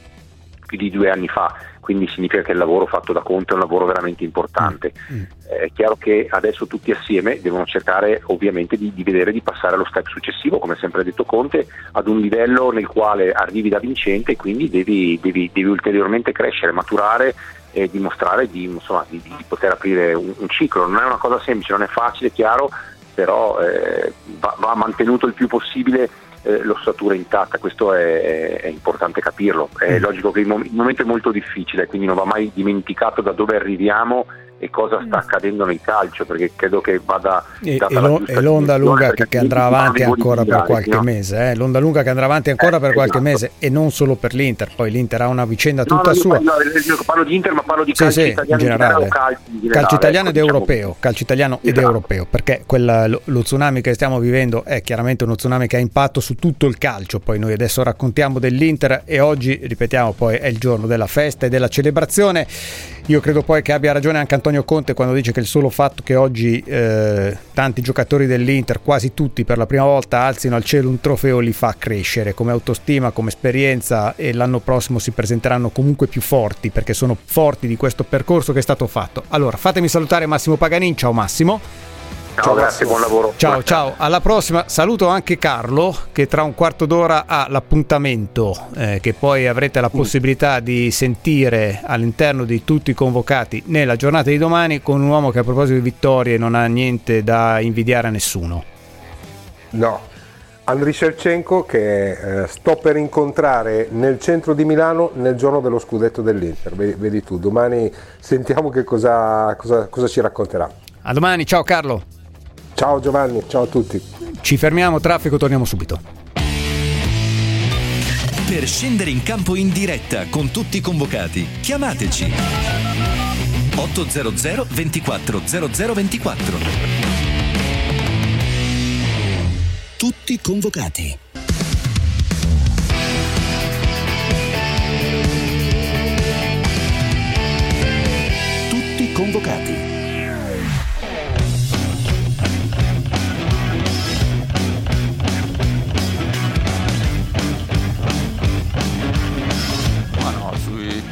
più di due anni fa quindi significa che il lavoro fatto da Conte è un lavoro veramente importante. Mm. mm. È chiaro che adesso tutti assieme devono cercare ovviamente di, di, vedere di passare allo step successivo, come sempre ha detto Conte, ad un livello nel quale arrivi da vincente e quindi devi, devi, devi ulteriormente crescere, maturare e dimostrare di, insomma, di, di poter aprire un, un, ciclo. Non è una cosa semplice, non è facile, chiaro, però eh, va, va mantenuto il più possibile eh, l'ossatura intatta, questo è, è importante capirlo. È mm. logico che il, mom- il, momento è molto difficile, quindi non va mai dimenticato da dove arriviamo e cosa sta accadendo nel calcio perché credo che vada e, e, lo, e l'onda lunga che, che andrà avanti ancora per qualche no? mese eh? l'onda lunga che andrà avanti ancora eh, per qualche esatto. mese e non solo per l'Inter poi l'Inter ha una vicenda tutta no, sua no, io parlo di Inter ma parlo di calcio sì, italiano in generale, in calcio, in generale, calcio italiano ecco, ed diciamo. europeo calcio italiano esatto. ed europeo perché quella, lo, lo tsunami che stiamo vivendo è chiaramente uno tsunami che ha impatto su tutto il calcio poi noi adesso raccontiamo dell'Inter e oggi ripetiamo poi è il giorno della festa e della celebrazione io credo poi che abbia ragione anche Antonio Conte quando dice che il solo fatto che oggi eh, tanti giocatori dell'Inter, quasi tutti per la prima volta, alzino al cielo un trofeo li fa crescere come autostima, come esperienza e l'anno prossimo si presenteranno comunque più forti perché sono forti di questo percorso che è stato fatto. Allora, fatemi salutare Massimo Paganin, ciao Massimo. Ciao, grazie, buon lavoro. Ciao, ciao. Alla prossima. Saluto anche Carlo che tra un quarto d'ora ha l'appuntamento eh, che poi avrete la mm. possibilità di sentire all'interno di tutti i convocati nella giornata di domani con un uomo che a proposito di vittorie non ha niente da invidiare a nessuno. No, Andriy Shevchenko che eh, sto per incontrare nel centro di Milano nel giorno dello scudetto dell'Inter. Vedi, vedi tu, domani sentiamo che cosa, cosa, cosa ci racconterà. A domani, ciao Carlo. Ciao Giovanni, ciao a tutti. Ci fermiamo, traffico, torniamo subito. Per scendere in campo in diretta con tutti i convocati, chiamateci 800 24 0024. Tutti convocati. Tutti convocati.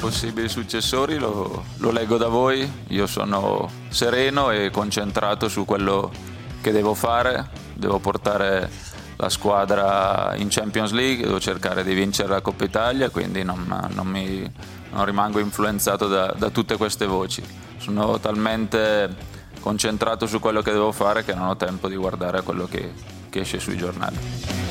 Possibili successori lo, lo leggo da voi, io sono sereno e concentrato su quello che devo fare, devo portare la squadra in Champions League, devo cercare di vincere la Coppa Italia, quindi non, non, mi, non rimango influenzato da, da, tutte queste voci. Sono talmente concentrato su quello che devo fare che non ho tempo di guardare quello che, che esce sui giornali.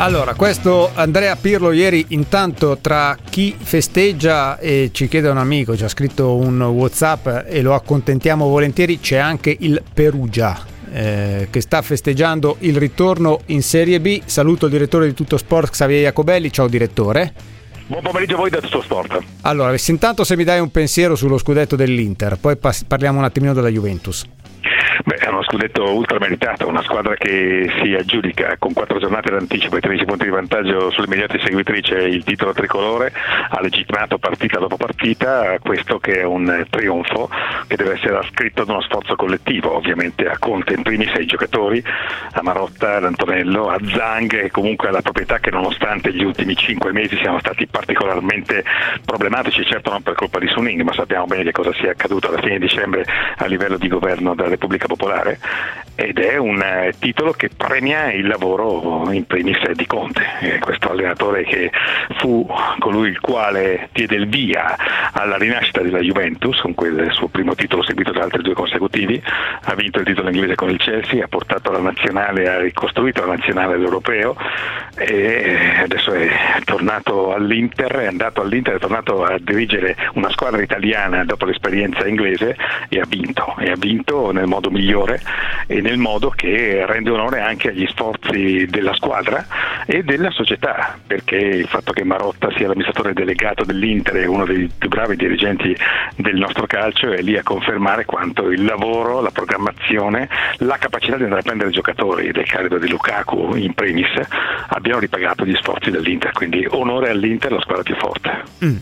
Allora, questo Andrea Pirlo ieri intanto tra chi festeggia e ci chiede un amico, ci ha scritto un Whatsapp e lo accontentiamo volentieri, c'è anche il Perugia eh, che sta festeggiando il ritorno in Serie B. Saluto il direttore di Tutto Sport Xavier Jacobelli, ciao direttore. Buon pomeriggio a voi da Tutto Sport. Allora, intanto se mi dai un pensiero sullo scudetto dell'Inter, poi parliamo un attimino della Juventus. Beh, è uno scudetto ultra meritato, una squadra che si aggiudica con quattro giornate d'anticipo e 13 punti di vantaggio sull'immediata seguitrice il titolo tricolore, ha legittimato partita dopo partita questo che è un trionfo che deve essere ascritto ad uno sforzo collettivo, ovviamente a Conte in primis ai giocatori, a Marotta, ad Antonello, a Zang e comunque alla proprietà che nonostante gli ultimi cinque mesi siano stati particolarmente problematici, certo non per colpa di Suning, ma sappiamo bene che cosa sia accaduto alla fine di dicembre a livello di governo della Repubblica Popolare ed è un eh, titolo che premia il lavoro in primis di Conte, eh, questo allenatore che fu colui il quale diede il via alla rinascita della Juventus con quel suo primo titolo seguito da altri due consecutivi, ha vinto il titolo inglese con il Chelsea, ha portato la nazionale, ha ricostruito la nazionale all'europeo e adesso è tornato all'Inter, è andato all'Inter, è tornato a dirigere una squadra italiana dopo l'esperienza inglese e ha vinto, e ha vinto nel modo migliore e nel modo che rende onore anche agli sforzi della squadra e della società, perché il fatto che Marotta sia l'amministratore delegato dell'Inter e uno dei più bravi dirigenti del nostro calcio è lì a confermare quanto il lavoro, la programmazione, la capacità di andare a prendere giocatori del calibro di Lukaku in primis abbiano ripagato gli sforzi dell'Inter, quindi onore all'Inter, la squadra più forte. Mm.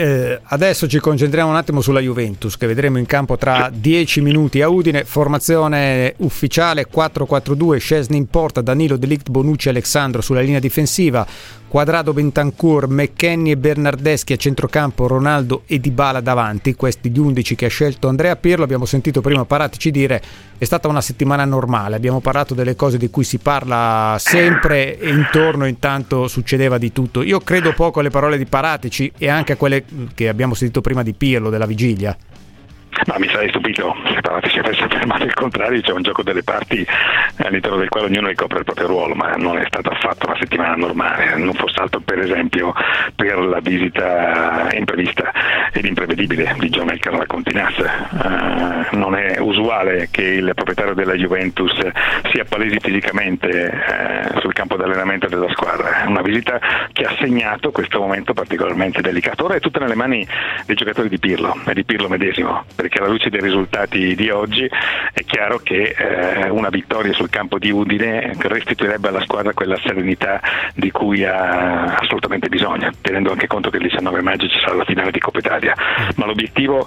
Eh, adesso ci concentriamo un attimo sulla Juventus che vedremo in campo tra 10 minuti a Udine, formazione ufficiale 4-4-2, Scesni in porta, Danilo Delict, Bonucci, Alexandro sulla linea difensiva, Quadrado, Bentancur, McKenny e Bernardeschi a centrocampo, Ronaldo e Dybala davanti, questi gli 11 che ha scelto Andrea Pirlo, abbiamo sentito prima Paratici dire è stata una settimana normale, abbiamo parlato delle cose di cui si parla sempre e intorno intanto succedeva di tutto. Io credo poco alle parole di Paratici e anche a quelle che abbiamo sentito prima di Pirlo della vigilia. No, mi sarei stupito se Parati si avesse fermato il contrario, c'è un gioco delle parti all'interno del quale ognuno ricopre il proprio ruolo, ma non è stata affatto una settimana normale, non fosse altro per esempio per la visita imprevista ed imprevedibile di John Elkann alla Continas. Uh, non è usuale che il proprietario della Juventus sia palesi fisicamente uh, sul campo d'allenamento della squadra, una visita che ha segnato questo momento particolarmente delicato. Ora è tutta nelle mani dei giocatori di Pirlo e di Pirlo medesimo, perché alla luce dei risultati di oggi è chiaro che eh, una vittoria sul campo di Udine restituirebbe alla squadra quella serenità di cui ha assolutamente bisogno, tenendo anche conto che il 19 maggio ci sarà la finale di Coppa Italia. Ma l'obiettivo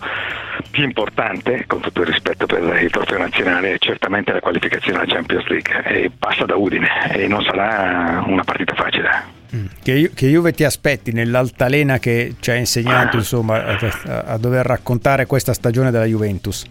più importante, con tutto il rispetto per il trofeo nazionale, è certamente la qualificazione alla Champions League e passa da Udine e non sarà una partita facile. Che, che Juve ti aspetti nell'altalena che ci ha insegnato insomma, a, a dover raccontare questa stagione della Juventus?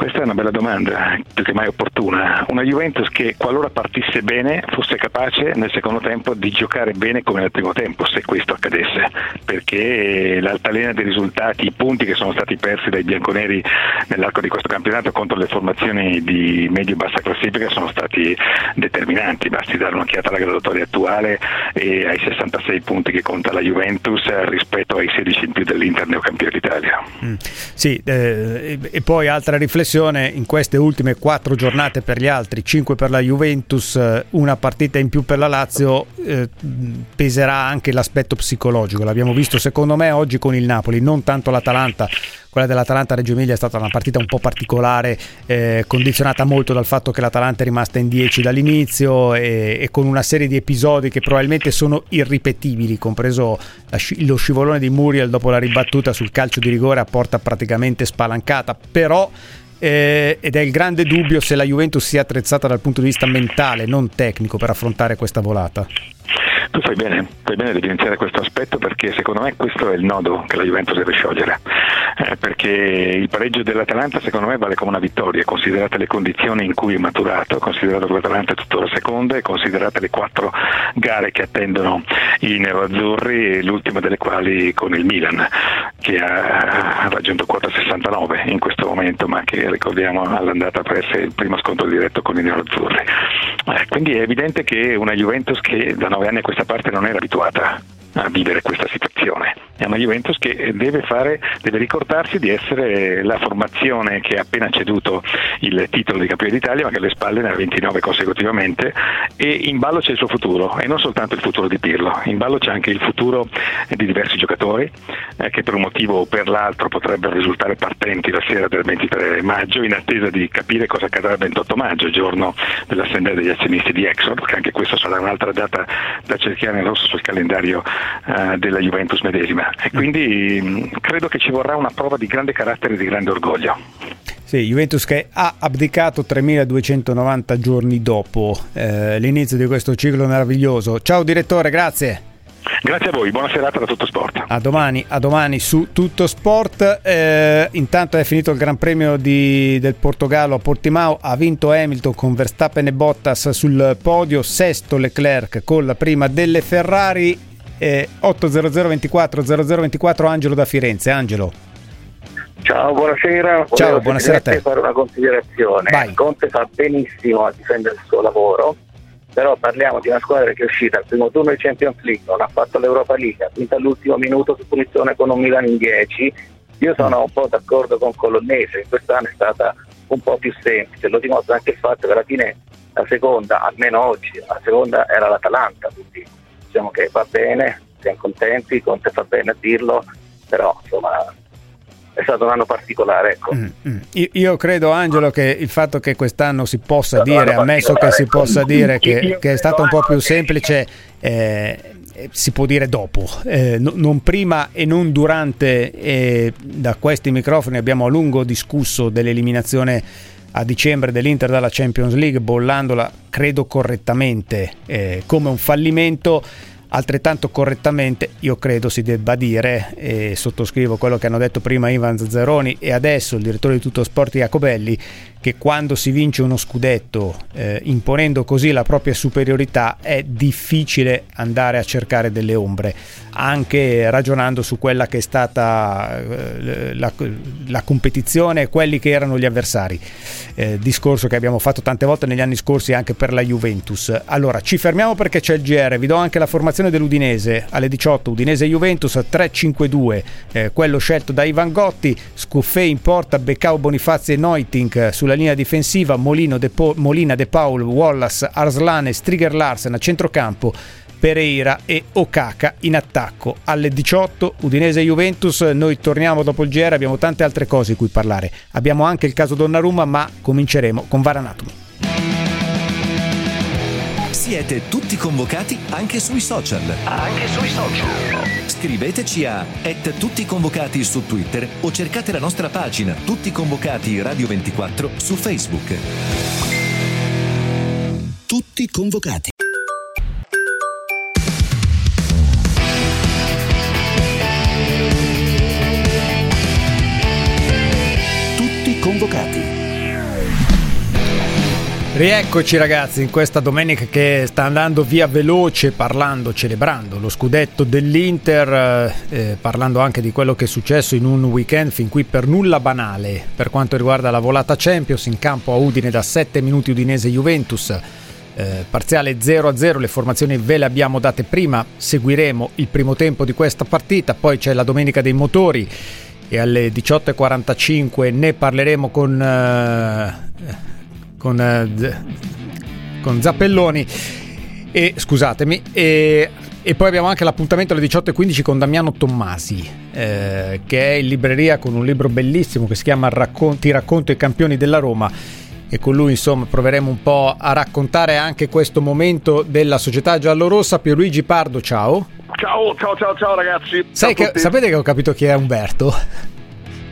Questa è una bella domanda, più che mai opportuna. Una Juventus che qualora partisse bene fosse capace nel secondo tempo di giocare bene come nel primo tempo, se questo accadesse, perché l'altalena dei risultati, i punti che sono stati persi dai bianconeri nell'arco di questo campionato contro le formazioni di medio-bassa classifica sono stati determinanti. Basti dare un'occhiata alla graduatoria attuale e ai 66 punti che conta la Juventus rispetto ai 16 in più dell'Inter neocampione d'Italia. Mm. Sì, eh, e poi altra riflessione in queste ultime quattro giornate per gli altri, cinque per la Juventus, eh, una partita in più per la Lazio, eh, peserà anche l'aspetto psicologico. L'abbiamo visto secondo me oggi con il Napoli, non tanto l'Atalanta. Quella dell'Atalanta Reggio Emilia è stata una partita un po' particolare, eh, condizionata molto dal fatto che l'Atalanta è rimasta in 10 dall'inizio e, e, con una serie di episodi che probabilmente sono irripetibili, compreso sci- lo scivolone di Muriel dopo la ribattuta sul calcio di rigore a porta praticamente spalancata. Però eh, ed è il grande dubbio se la Juventus sia attrezzata dal punto di vista mentale, non tecnico, per affrontare questa volata. Tu fai bene, fai bene ad evidenziare questo aspetto perché secondo me questo è il nodo che la Juventus deve sciogliere, eh, perché il pareggio dell'Atalanta secondo me vale come una vittoria, considerate le condizioni in cui è maturato, considerato che l'Atalanta è tuttora seconda e considerate le quattro gare che attendono i neroazzurri, l'ultima delle quali con il Milan, che ha, raggiunto quota 69 in questo momento, ma che ricordiamo all'andata perse il primo scontro diretto con i neroazzurri. Eh, quindi è evidente che una Juventus che da nove anni a questa parte non era abituata a vivere questa situazione. È una Juventus che deve, fare, deve, ricordarsi di essere la formazione che ha appena ceduto il titolo di campione d'Italia, ma che alle spalle ne ha 29 consecutivamente e in ballo c'è il suo futuro e non soltanto il futuro di Pirlo, in ballo c'è anche il futuro di diversi giocatori eh, che per un motivo o per l'altro potrebbero risultare partenti la sera del 23 maggio in attesa di capire cosa accadrà il 28 maggio, giorno dell'assemblea degli azionisti di Exxon, perché anche questa sarà un'altra data da cerchiare in rosso sul calendario eh, della Juventus medesima e quindi mh, credo che ci vorrà una prova di grande carattere e di grande orgoglio. Sì, Juventus che ha abdicato 3290 giorni dopo eh, l'inizio di questo ciclo meraviglioso. Ciao direttore, grazie. Grazie a voi, buona serata da Tutto Sport. A domani, a domani su Tutto Sport. Eh, intanto è finito il Gran Premio di, del Portogallo a Portimao, ha vinto Hamilton con Verstappen e Bottas sul podio, sesto Leclerc con la prima delle Ferrari, eh, 80024 0024 Angelo da Firenze. Angelo. Ciao, buonasera. Ciao, buonasera a te. fare una considerazione. Vai. Conte fa benissimo a difendere il suo lavoro, però parliamo di una squadra che è uscita al primo turno di Champions League, non ha fatto l'Europa League, ha vinto all'ultimo minuto su punizione con un Milan in 10. Io sono un po' d'accordo con Colonnese, quest'anno è stata un po' più semplice, lo dimostra anche il fatto che alla fine la seconda, almeno oggi, la seconda era l'Atalanta, quindi diciamo che va bene, siamo contenti, Conte fa bene a dirlo, però insomma è stato un anno particolare. Ecco. Mm, mm. Io, io, credo, Angelo, che il fatto che quest'anno si possa dire, ammesso che si possa dire che, che, è stato un po' più semplice, eh, si può dire dopo, eh, no, non prima e non durante. Eh, da questi microfoni abbiamo a lungo discusso dell'eliminazione a dicembre dell'Inter dalla Champions League, bollandola credo correttamente eh, come un fallimento. Altrettanto correttamente io credo si debba dire e sottoscrivo quello che hanno detto prima Ivan Zazzaroni e adesso il direttore di tutto sport Jacobelli che quando si vince uno scudetto eh, imponendo così la propria superiorità è difficile andare a cercare delle ombre, anche ragionando su quella che è stata eh, la, la, competizione e quelli che erano gli avversari. Eh, discorso che abbiamo fatto tante volte negli anni scorsi anche per la Juventus. Allora, ci fermiamo perché c'è il GR, vi do anche la formazione dell'Udinese alle 18, Udinese Juventus 3-5-2, eh, quello scelto da Ivan Gotti, Scuffè in porta, Beccao Bonifazzi e Neutink sulla sulla linea difensiva Molino De po- Molina, De Paul, Wallace, Arslane, Striger Larsen a centrocampo, Pereira e Okaka in attacco. Alle 18 Udinese Juventus, noi torniamo dopo il GR, abbiamo tante altre cose di cui parlare. Abbiamo anche il caso Donnarumma, ma cominceremo con Varanatomi. Siete tutti convocati anche sui social. Anche sui social. Scriveteci a et tutti convocati su Twitter o cercate la nostra pagina Tutti convocati Radio 24 su Facebook. Tutti convocati. Rieccoci ragazzi in questa domenica che sta andando via veloce parlando, celebrando lo scudetto dell'Inter, eh, eh, parlando anche di quello che è successo in un weekend fin qui per nulla banale per quanto riguarda la volata Champions in campo a Udine da 7 minuti Udinese Juventus. Eh, parziale 0-0, le formazioni ve le abbiamo date prima, seguiremo il primo tempo di questa partita, poi c'è la domenica dei motori e alle 18.45 ne parleremo con... Eh, con, eh, con Zappelloni. E scusatemi, e, e, poi abbiamo anche l'appuntamento alle 18.15 con Damiano Tommasi, eh, che è in libreria con un libro bellissimo che si chiama Raccon- Ti racconto i campioni della Roma. E con lui, insomma, proveremo un po' a raccontare anche questo momento della società giallorossa. Pierluigi Pardo, ciao. Ciao, ciao, ciao, ciao ragazzi. Sai ciao che, sapete che ho capito chi è Umberto?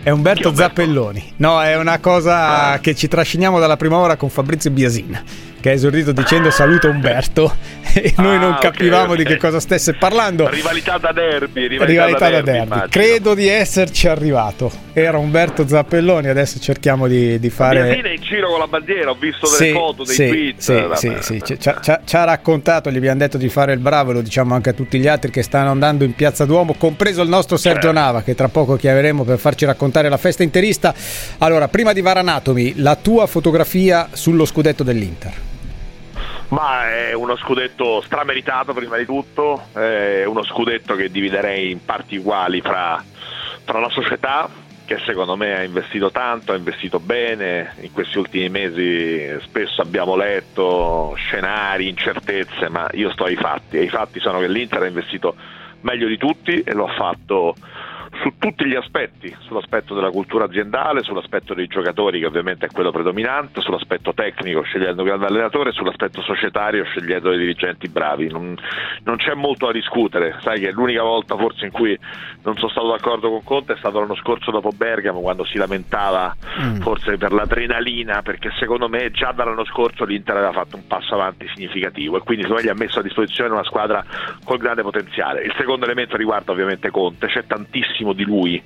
È Umberto Zappelloni. No, è una cosa ah. che ci trasciniamo dalla prima ora con Fabrizio Biasin che ha esordito dicendo saluto Umberto e noi ah, non capivamo okay, okay. di che cosa stesse parlando. Rivalità da derby. Rivalità, rivalità da, derby. derby. Credo di esserci arrivato. Era Umberto Zappelloni, adesso cerchiamo di, di fare... Biasin è in giro con la bandiera, ho visto delle sì, foto, dei sì, tweet. Sì, sì, sì. Ci, ci, ci, ha raccontato, gli abbiamo detto di fare il bravo, lo diciamo anche a tutti gli altri che stanno andando in Piazza Duomo, compreso il nostro Sergio certo. Nava, che tra poco chiameremo per farci raccontare la festa interista. Allora, prima di Varanatomi, la tua fotografia sullo scudetto dell'Inter. Ma è uno scudetto strameritato prima di tutto, è uno scudetto che dividerei in parti uguali fra, fra la società che secondo me ha investito tanto, ha investito bene, in questi ultimi mesi spesso abbiamo letto scenari, incertezze, ma io sto ai fatti. E i fatti sono che l'Inter ha investito meglio di tutti e lo ha fatto su tutti gli aspetti, sull'aspetto della cultura aziendale, sull'aspetto dei giocatori che ovviamente è quello predominante, sull'aspetto tecnico scegliendo un grande allenatore, sull'aspetto societario scegliendo dei dirigenti bravi. Non, non, c'è molto da discutere, sai che l'unica volta forse in cui non sono stato d'accordo con Conte è stato l'anno scorso dopo Bergamo quando si lamentava mm. forse per l'adrenalina perché secondo me già dall'anno scorso l'Inter aveva fatto un passo avanti significativo e quindi secondo me gli ha messo a disposizione una squadra col grande potenziale. Il secondo elemento riguarda ovviamente Conte, c'è tantissimo tantissimo di lui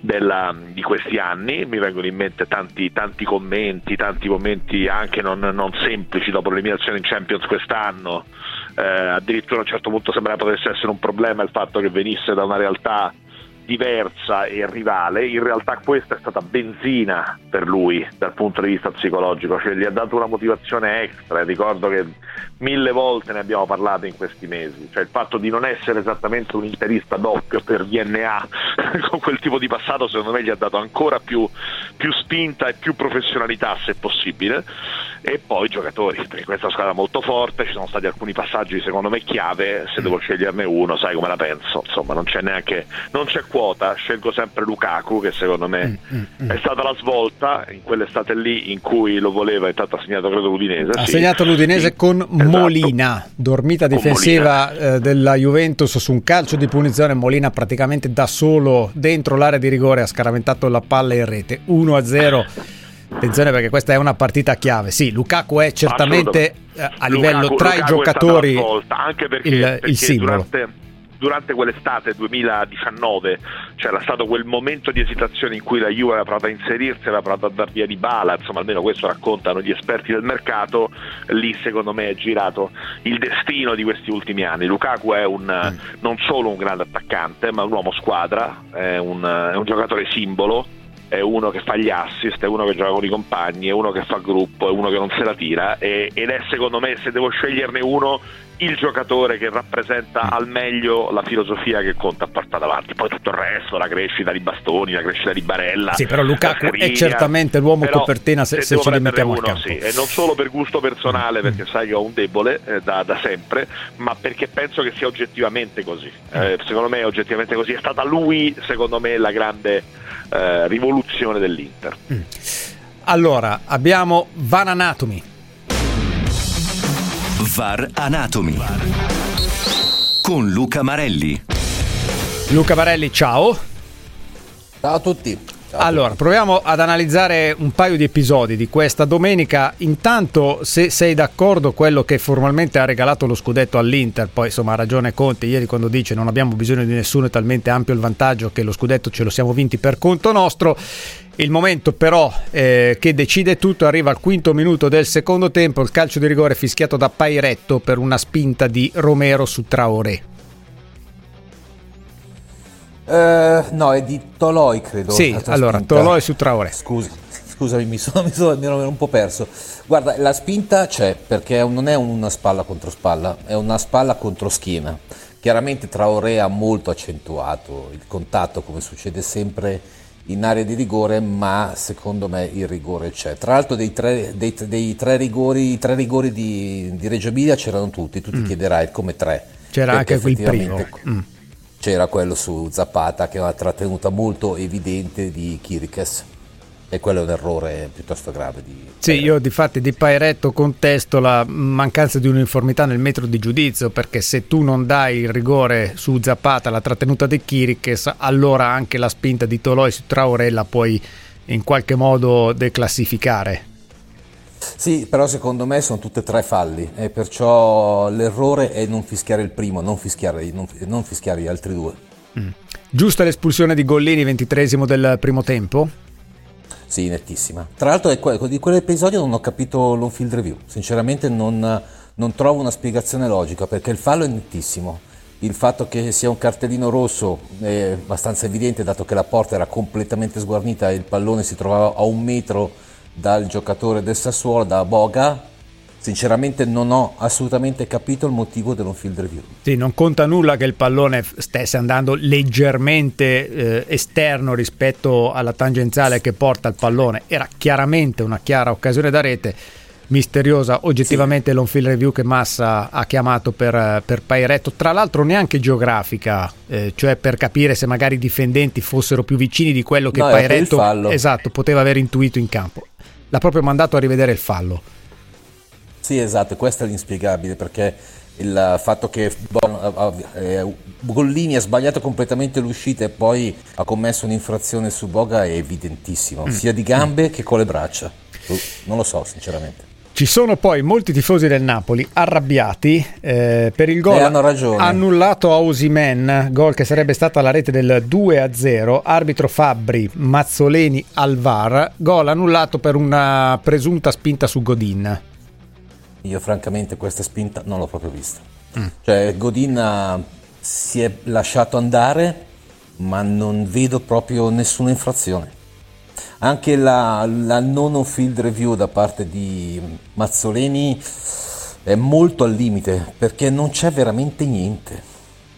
della, di questi anni, mi vengono in mente tanti, tanti commenti, tanti commenti anche non, non semplici dopo l'eliminazione in Champions quest'anno, eh, addirittura a un certo punto sembrava potesse essere un problema il fatto che venisse da una realtà diversa e rivale, in realtà questa è stata benzina per lui dal punto di vista psicologico, cioè gli ha dato una motivazione extra, ricordo che mille volte ne abbiamo parlato in questi mesi, cioè il fatto di non essere esattamente un interista doppio per DNA con quel tipo di passato secondo me gli ha dato ancora più, più spinta e più professionalità se possibile e poi giocatori, perché questa è squadra molto forte, ci sono stati alcuni passaggi secondo me chiave, se devo sceglierne uno sai come la penso, insomma non c'è neanche, non c'è quota, scelgo sempre Lukaku che secondo me mm, mm, mm. è stata la svolta in quell'estate lì in cui lo voleva, intanto ha segnato credo l'Udinese. Ha sì. segnato l'Udinese con esatto. Molina, dormita difensiva Molina. Eh, della Juventus su un calcio di punizione, Molina praticamente da solo dentro l'area di rigore ha scaraventato la palla in rete, 1-0 Attenzione perché questa è una partita chiave. Sì, Lukaku è certamente eh, a livello Lukaku, tra Lukaku i giocatori anche perché, il, perché il simbolo. Durante, durante quell'estate 2019 c'era stato quel momento di esitazione in cui la Juve aveva provato a inserirsi, aveva provato a dar via di bala, insomma almeno questo raccontano gli esperti del mercato, lì secondo me è girato il destino di questi ultimi anni. Lukaku è un, mm. non solo un grande attaccante, ma un uomo squadra, è un, è un giocatore simbolo è uno che fa gli assist, è uno che gioca con i compagni, è uno che fa gruppo, è uno che non se la tira e, ed è secondo me se devo sceglierne uno il giocatore che rappresenta al meglio la filosofia che conta a portare avanti. Poi tutto il resto, la crescita di Bastoni, la crescita di Barella. Sì, però Lukaku è certamente l'uomo copertina se, se, se ci rimettiamo uno, a campo. Sì, e non solo per gusto personale, mm. perché sai che ho un debole eh, da, da, sempre, ma perché penso che sia oggettivamente così. Eh, secondo me è oggettivamente così. È stata lui, secondo me, la grande eh, rivoluzione dell'Inter. Mm. Allora, abbiamo Van Anatomy VAR Anatomy con Luca Marelli. Luca Marelli, ciao. Ciao a tutti. Ciao allora, proviamo ad analizzare un paio di episodi di questa domenica. Intanto, se sei d'accordo, quello che formalmente ha regalato lo scudetto all'Inter, poi insomma ha ragione Conte ieri quando dice non abbiamo bisogno di nessuno, è talmente ampio il vantaggio che lo scudetto ce lo siamo vinti per conto nostro. Il momento però eh, che decide tutto arriva al quinto minuto del secondo tempo, il calcio di rigore fischiato da Pairetto per una spinta di Romero su Traoré. Uh, no, è di Toloi credo. Sì, allora spinta. Toloi su Traoré. Scusi, scusami, mi, sono, mi, sono, mi, ero un po' perso. Guarda, la spinta c'è perché non è una spalla contro spalla, è una spalla contro schiena. Chiaramente Traoré ha molto accentuato il contatto come succede sempre in area di rigore, ma secondo me il rigore c'è. Tra l'altro dei tre, dei, dei tre rigori, tre rigori di, di Reggio Emilia c'erano tutti, tu ti mm. chiederai come tre. C'era anche quel primo. Mm. C'era quello su Zapata che è una trattenuta molto evidente di Kirikes e quello è un errore piuttosto grave. Di sì, io di fatti di Pairetto contesto la mancanza di uniformità nel metro di giudizio perché se tu non dai il rigore su Zappata, la trattenuta di Chiriches, allora anche la spinta di Toloi su Traoré la puoi in qualche modo declassificare. Sì, però secondo me sono tutte e tre falli e perciò l'errore è non fischiare il primo, non fischiare, non, non fischiare gli altri due. Mm. Giusta l'espulsione di Gollini, ventitresimo del primo tempo? Sì, nettissima. Tra l'altro que- di quell'episodio non ho capito l'on-field review, sinceramente non, non trovo una spiegazione logica perché il fallo è nettissimo. Il fatto che sia un cartellino rosso è abbastanza evidente dato che la porta era completamente sguarnita e il pallone si trovava a un metro dal giocatore del Sassuolo, da Boga, Sinceramente non ho assolutamente capito il motivo dell'on-field review. Sì, non conta nulla che il pallone stesse andando leggermente eh, esterno rispetto alla tangenziale che porta il pallone. Era chiaramente una chiara occasione da rete. Misteriosa oggettivamente sì. l'on-field review che Massa ha chiamato per, per Pairetto, tra l'altro neanche geografica, eh, cioè per capire se magari i difendenti fossero più vicini di quello che no, Pairetto esatto, poteva aver intuito in campo. L'ha proprio mandato a rivedere il fallo. Sì, esatto, questo è l'inspiegabile perché il fatto che eh, Gollini ha sbagliato completamente l'uscita e poi ha commesso un'infrazione su Boga è evidentissimo, mm. sia di gambe mm. che con le braccia. Non lo so, sinceramente. Ci sono poi molti tifosi del Napoli arrabbiati eh, per il gol annullato a Osimen, gol che sarebbe stata la rete del 2-0, arbitro Fabbri, Mazzoleni al VAR, gol annullato per una presunta spinta su Godin. Io francamente questa spinta non l'ho proprio vista. Mm. Cioè Godin si è lasciato andare, ma non vedo proprio nessuna infrazione. Anche la, la non field review da parte di Mazzoleni è molto al limite perché non c'è veramente niente.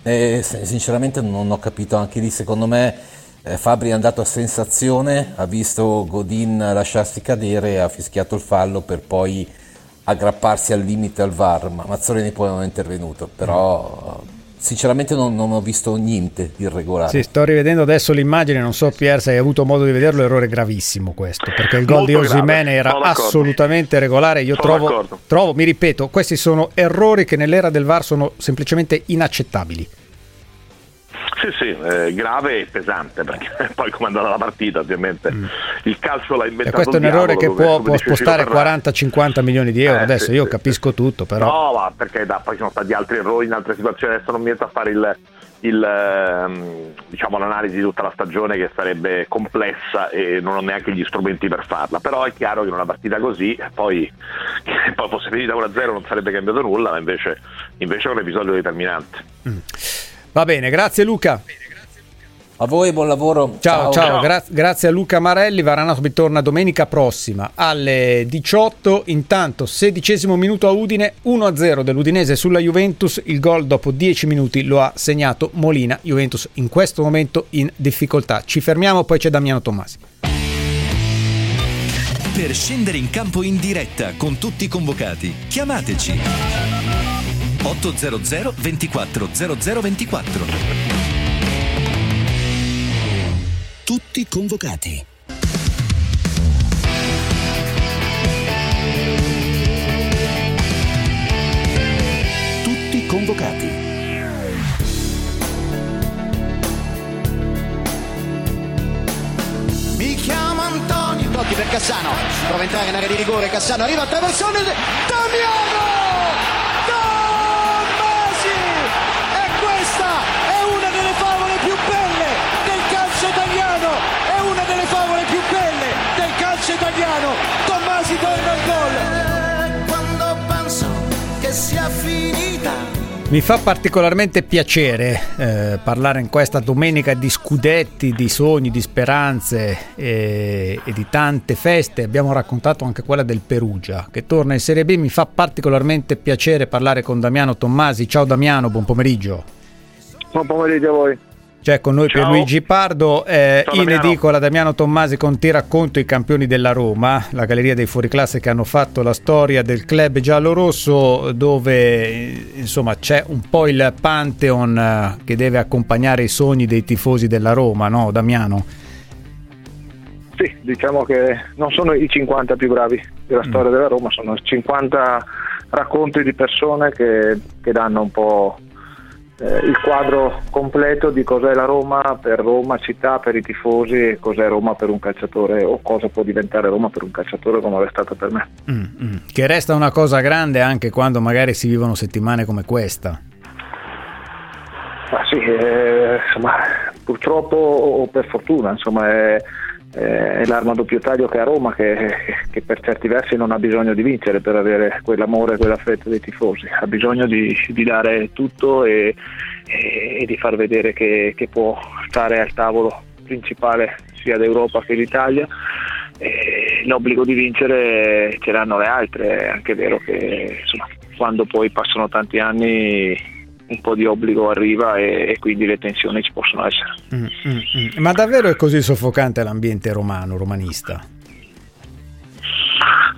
E sinceramente non ho capito, anche lì secondo me eh, Fabri è andato a sensazione, ha visto Godin lasciarsi cadere, ha fischiato il fallo per poi aggrapparsi al limite al VAR, ma Mazzolini poi non è intervenuto, però sinceramente non, non, ho visto niente di irregolare. Sì, sto rivedendo adesso l'immagine, non so Pier se hai avuto modo di vederlo, errore gravissimo questo, perché il gol di Osimene era assolutamente regolare, io trovo, trovo, mi ripeto, questi sono errori che nell'era del VAR sono semplicemente inaccettabili. Sì, sì, eh, grave e pesante perché poi come andata la partita ovviamente mm. il calcio l'ha inventato. E questo è un errore che può, può spostare 40-50 milioni di euro, eh, adesso sì, io sì, capisco sì. tutto però. No, ma perché da, poi sono stati altri errori in altre situazioni, adesso non mi metto a fare il, il, ehm, diciamo, l'analisi di tutta la stagione che sarebbe complessa e non ho neanche gli strumenti per farla, però è chiaro che in una partita così poi, poi fosse finita 1-0 non sarebbe cambiato nulla, ma invece, invece è un episodio determinante. Mm. Va bene, grazie Luca. A voi buon lavoro. Ciao, ciao, ciao. Gra- grazie a Luca Marelli. Varanato torna domenica prossima alle 18. Intanto, sedicesimo minuto a Udine, 1-0 dell'Udinese sulla Juventus. Il gol dopo 10 minuti lo ha segnato Molina. Juventus in questo momento in difficoltà. Ci fermiamo, poi c'è Damiano Tommasi. Per scendere in campo in diretta con tutti i convocati, chiamateci 800 24 0024. Tutti convocati. Tutti convocati. Mi chiamo Antonio. Totti per Cassano. Prova a entrare in area di rigore. Cassano arriva a traversone. Damiano! Mi fa particolarmente piacere eh, parlare in questa domenica di scudetti, di sogni, di speranze e, e, di tante feste. Abbiamo raccontato anche quella del Perugia che torna in Serie B. Mi fa particolarmente piacere parlare con Damiano Tommasi. Ciao Damiano, buon pomeriggio. Buon pomeriggio a voi. C'è con noi Ciao. Pierluigi Pardo, eh, in Damiano. edicola Damiano Tommasi con Ti racconto i campioni della Roma, la galleria dei fuoriclasse che hanno fatto la storia del club giallo-rosso dove insomma c'è un po' il pantheon eh, che deve accompagnare i sogni dei tifosi della Roma, no Damiano? Sì, diciamo che non sono i 50 più bravi della storia della Roma, sono 50 racconti di persone che, che danno un po' eh, il quadro completo di cos'è la Roma per Roma città, per i tifosi e cos'è Roma per un calciatore o cosa può diventare Roma per un calciatore come lo è stato per me. Mm, mm. Che resta una cosa grande anche quando magari si vivono settimane come questa. Ma sì, eh, insomma, purtroppo o per fortuna, insomma, è, è l'arma a doppio taglio che ha Roma che, che per certi versi non ha bisogno di vincere per avere quell'amore quell'affetto dei tifosi, ha bisogno di, di dare tutto e, e- e di far vedere che, che può stare al tavolo principale sia d'Europa che d'Italia. L'obbligo di vincere ce l'hanno le altre, è anche vero che insomma, quando poi passano tanti anni un po' di obbligo arriva e, e quindi le tensioni ci possono essere. Mm, mm, mm. Ma davvero è così soffocante l'ambiente romano, romanista?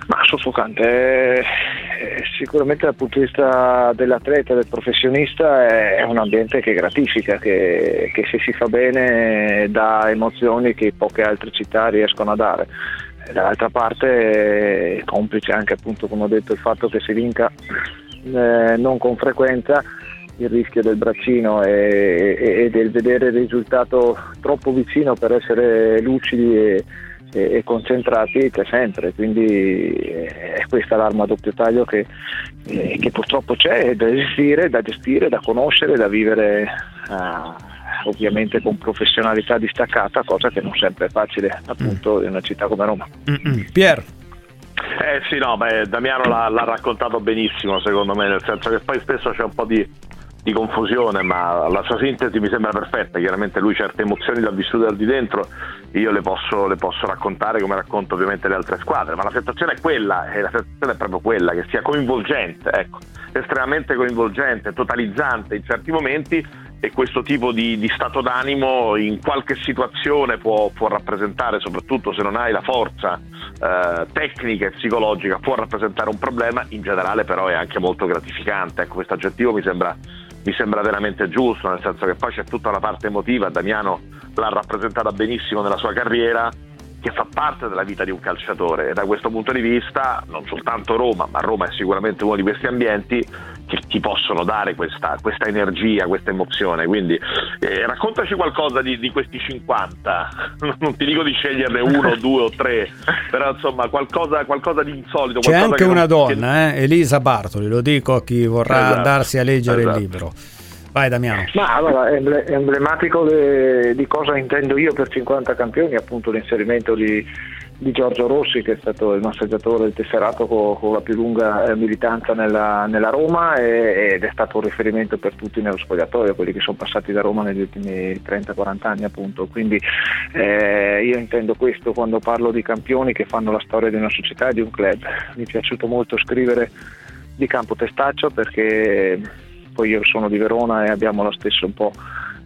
Ma soffocante, eh, sicuramente dal punto di vista dell'atleta, del professionista è, è un ambiente che gratifica, che, che se si fa bene dà emozioni che poche altre città riescono a dare. Dall'altra parte è complice anche appunto come ho detto il fatto che si vinca eh, non con frequenza il rischio del braccino e, e- e del vedere il risultato troppo vicino per essere lucidi e, e- e concentrati c'è sempre, quindi eh, è questa l'arma a doppio taglio che, eh, che purtroppo c'è, da gestire, da gestire, da conoscere, da vivere eh, ovviamente con professionalità distaccata, cosa che non sempre è facile appunto in una città come Roma. Mm-mm. Pier, Eh sì, no, beh, Damiano l'ha, l'ha raccontato benissimo secondo me, nel senso che poi spesso c'è un po' di, di confusione, ma la sua sintesi mi sembra perfetta, chiaramente lui certe emozioni le ha vissute dal di dentro, io le posso, le posso raccontare come racconto ovviamente le altre squadre, ma la sensazione è quella, e la sensazione è proprio quella, che sia coinvolgente, ecco, estremamente coinvolgente, totalizzante in certi momenti e questo tipo di, di stato d'animo in qualche situazione può, può rappresentare, soprattutto se non hai la forza eh, tecnica e psicologica, può rappresentare un problema, in generale però è anche molto gratificante. Ecco, questo aggettivo mi sembra, mi sembra veramente giusto, nel senso che poi c'è tutta la parte emotiva, Damiano l'ha rappresentata benissimo nella sua carriera, che fa parte della vita di un calciatore e da questo punto di vista non soltanto Roma, ma Roma è sicuramente uno di questi ambienti che ti possono dare questa, questa energia, questa emozione. Quindi eh, raccontaci qualcosa di, di questi 50, non ti dico di sceglierne uno, due o tre, però insomma qualcosa, qualcosa di insolito. c'è anche che una non- donna, eh? Elisa Bartoli, lo dico a chi vorrà Esatto, andarsi a leggere esatto. il libro. Vai Damiano. Ma allora, è emble- è emblematico de- di cosa intendo io per 50 campioni, appunto l'inserimento di, di Giorgio Rossi, che è stato il massaggiatore del tesserato con, con la più lunga eh, militanza nella, nella Roma e- ed è stato un riferimento per tutti nello spogliatoio, quelli che sono passati da Roma negli ultimi 30-40 anni appunto. Quindi eh, io intendo questo quando parlo di campioni che fanno la storia di una società e di un club. Mi è piaciuto molto scrivere di Campo Testaccio perché poi io sono di Verona e abbiamo lo stesso un po'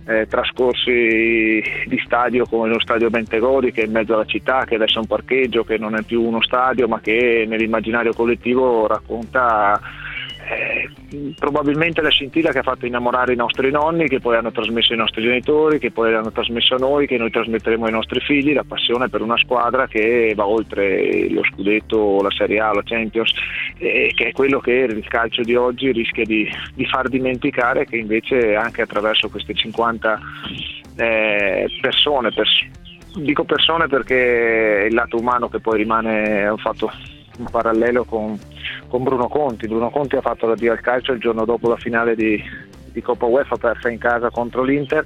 eh, trascorsi di stadio come lo stadio Bentegodi che è in mezzo alla città, che adesso è un parcheggio, che non è più uno stadio ma che nell'immaginario collettivo racconta eh, probabilmente la scintilla che ha fatto innamorare i nostri nonni, che poi hanno trasmesso ai nostri genitori, che poi hanno trasmesso a noi, che noi trasmetteremo ai nostri figli, la passione per una squadra che va oltre lo scudetto, la Serie A, la Champions, eh, che è quello che il calcio di oggi rischia di, di far dimenticare, che invece anche attraverso queste 50 eh, persone, pers- dico persone perché il lato umano che poi rimane, ho fatto un parallelo con, con Bruno Conti. Bruno Conti ha fatto l'addio al calcio il giorno dopo la finale di, di Coppa UEFA persa in casa contro l'Inter.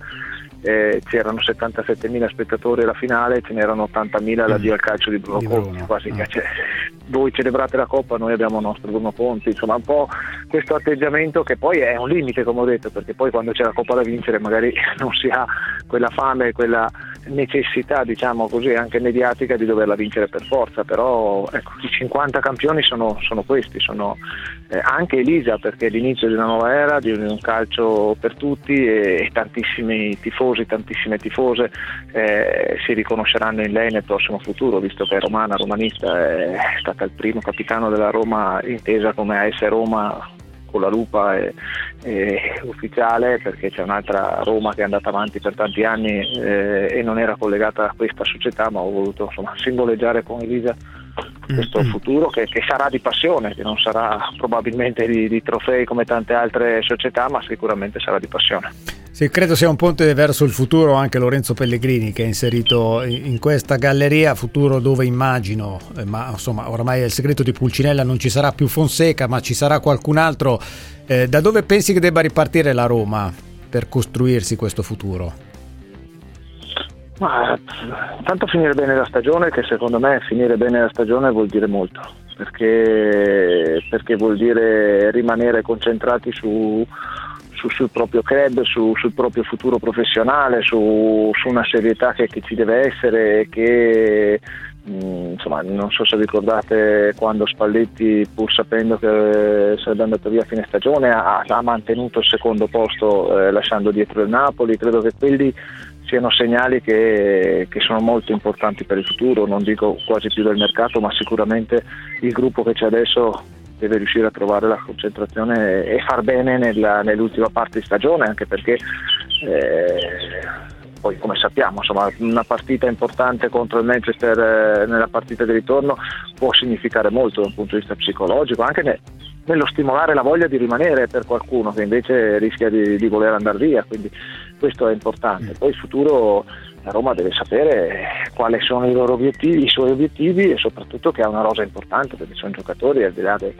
Eh, c'erano 77.000 spettatori alla finale, ce n'erano 80.000 all'addio al calcio di Bruno Conti. Quasi che cioè, voi celebrate la Coppa, noi abbiamo il nostro Bruno Conti, insomma un po' questo atteggiamento che poi è un limite come ho detto, perché poi quando c'è la Coppa da vincere magari non si ha quella fame, quella necessità diciamo così anche mediatica di doverla vincere per forza, però ecco, i 50 campioni sono, sono questi, sono eh, anche Elisa perché è l'inizio di una nuova era, di un calcio per tutti e, e tantissimi tifosi, tantissime tifose eh, si riconosceranno in lei nel prossimo futuro, visto che è romana, romanista, è stata il primo capitano della Roma intesa come AS Roma con la lupa è, è ufficiale perché c'è un'altra Roma che è andata avanti per tanti anni eh, e non era collegata a questa società ma ho voluto insomma, simboleggiare con Elisa questo futuro che, che sarà di passione, che non sarà probabilmente di, di trofei come tante altre società ma sicuramente sarà di passione. Sì, credo sia un ponte verso il futuro anche Lorenzo Pellegrini che è inserito in questa galleria, futuro dove immagino, eh, ma insomma oramai è il segreto di Pulcinella, non ci sarà più Fonseca ma ci sarà qualcun altro. Eh, da dove pensi che debba ripartire la Roma per costruirsi questo futuro? Ma tanto finire bene la stagione, che secondo me finire bene la stagione vuol dire molto, perché, perché vuol dire rimanere concentrati su, su- sul proprio club, su- sul proprio futuro professionale, su, una serietà che, che ci deve essere che mh, insomma, non so se ricordate quando Spalletti, pur sapendo che sarebbe andato via a fine stagione, ha, ha mantenuto il secondo posto eh, lasciando dietro il Napoli. Credo che quelli siano segnali che, che sono molto importanti per il futuro, non dico quasi più del mercato, ma sicuramente il gruppo che c'è adesso deve riuscire a trovare la concentrazione e far bene nella- nell'ultima parte di stagione, anche perché eh, poi come sappiamo insomma, una partita importante contro il Manchester eh, nella partita di ritorno può significare molto da un punto di vista psicologico, anche ne- nello stimolare la voglia di rimanere per qualcuno che invece rischia di, di voler andare via, quindi questo è importante. Poi il futuro la Roma deve sapere quali sono i loro obiettivi, i suoi obiettivi e soprattutto che ha una rosa importante perché sono giocatori al di là de-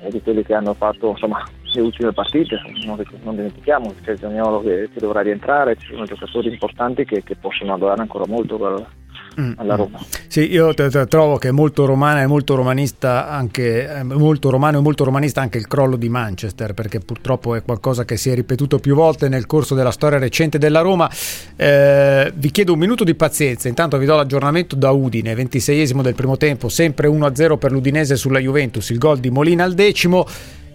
eh, di quelli che hanno fatto insomma, le ultime partite, non, non dimentichiamo che c'è Zaniolo che, che dovrà rientrare, ci sono giocatori importanti che, che possono dare ancora molto al- alla Roma. Sì, io t- t- trovo che è molto romana e molto romanista anche eh, molto romano e molto romanista anche il crollo di Manchester, perché purtroppo è qualcosa che si è ripetuto più volte nel corso della storia recente della Roma. Eh, vi chiedo un minuto di pazienza, intanto vi do l'aggiornamento da Udine, 26esimo del primo tempo, sempre 1-0 per l'Udinese sulla Juventus, il gol di Molina al decimo.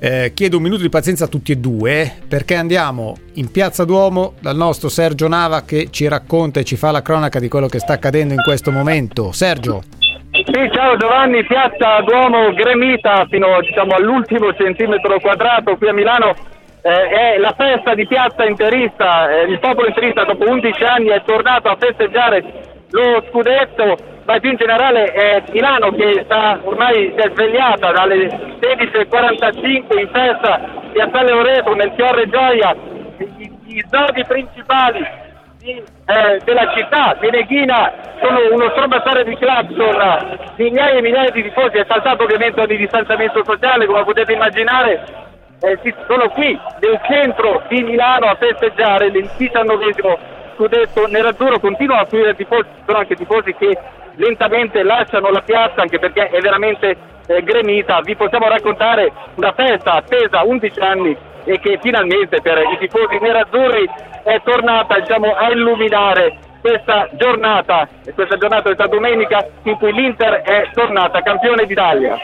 Eh, chiedo un minuto di pazienza a tutti e due perché andiamo in Piazza Duomo dal nostro Sergio Nava che ci racconta e ci fa la cronaca di quello che sta accadendo in questo momento. Sergio. Sì, ciao Giovanni, piazza Duomo gremita fino diciamo, all'ultimo centimetro quadrato qui a Milano. Eh, è la festa di piazza interista, eh, il popolo interista dopo 11 anni è tornato a festeggiare lo scudetto, ma più in generale è Milano che sta ormai si è svegliata dalle 16.45 in festa Piazzale Oreto nel Fiore Gioia, i, i snodi principali di, eh, della città di Neghina sono uno strombazzare di clacson migliaia e migliaia di tifosi è saltato ovviamente ogni distanziamento sociale come potete immaginare. Eh, sono qui nel centro di Milano a festeggiare il diciannovesimo scudetto nerazzurro, continuano a fluire tifosi, sono anche tifosi che lentamente lasciano la piazza anche perché è veramente eh, gremita, vi possiamo raccontare una festa attesa 11 anni e che finalmente per i tifosi nerazzurri è tornata diciamo, a illuminare questa giornata, questa giornata questa domenica in cui l'Inter è tornata campione d'Italia.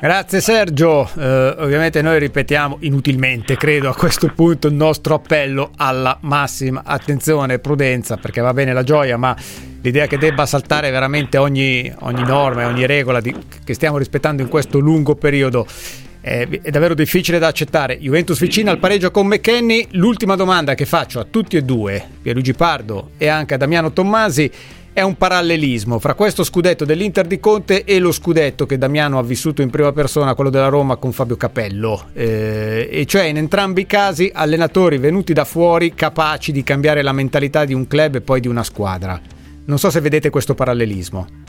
Grazie Sergio, eh, ovviamente noi ripetiamo inutilmente, credo a questo punto il nostro appello alla massima attenzione e prudenza perché va bene la gioia ma l'idea che debba saltare veramente ogni, ogni norma e ogni regola di, che stiamo rispettando in questo lungo periodo è, è, davvero difficile da accettare. Juventus vicina al pareggio con McKenny. L'ultima domanda che faccio a tutti e due, Pierluigi Pardo e anche a Damiano Tommasi, è un parallelismo fra questo scudetto dell'Inter di Conte e lo scudetto che Damiano ha vissuto in prima persona, quello della Roma con Fabio Capello. Eh, e cioè in entrambi i casi allenatori venuti da fuori capaci di cambiare la mentalità di un club e poi di una squadra. Non so se vedete questo parallelismo.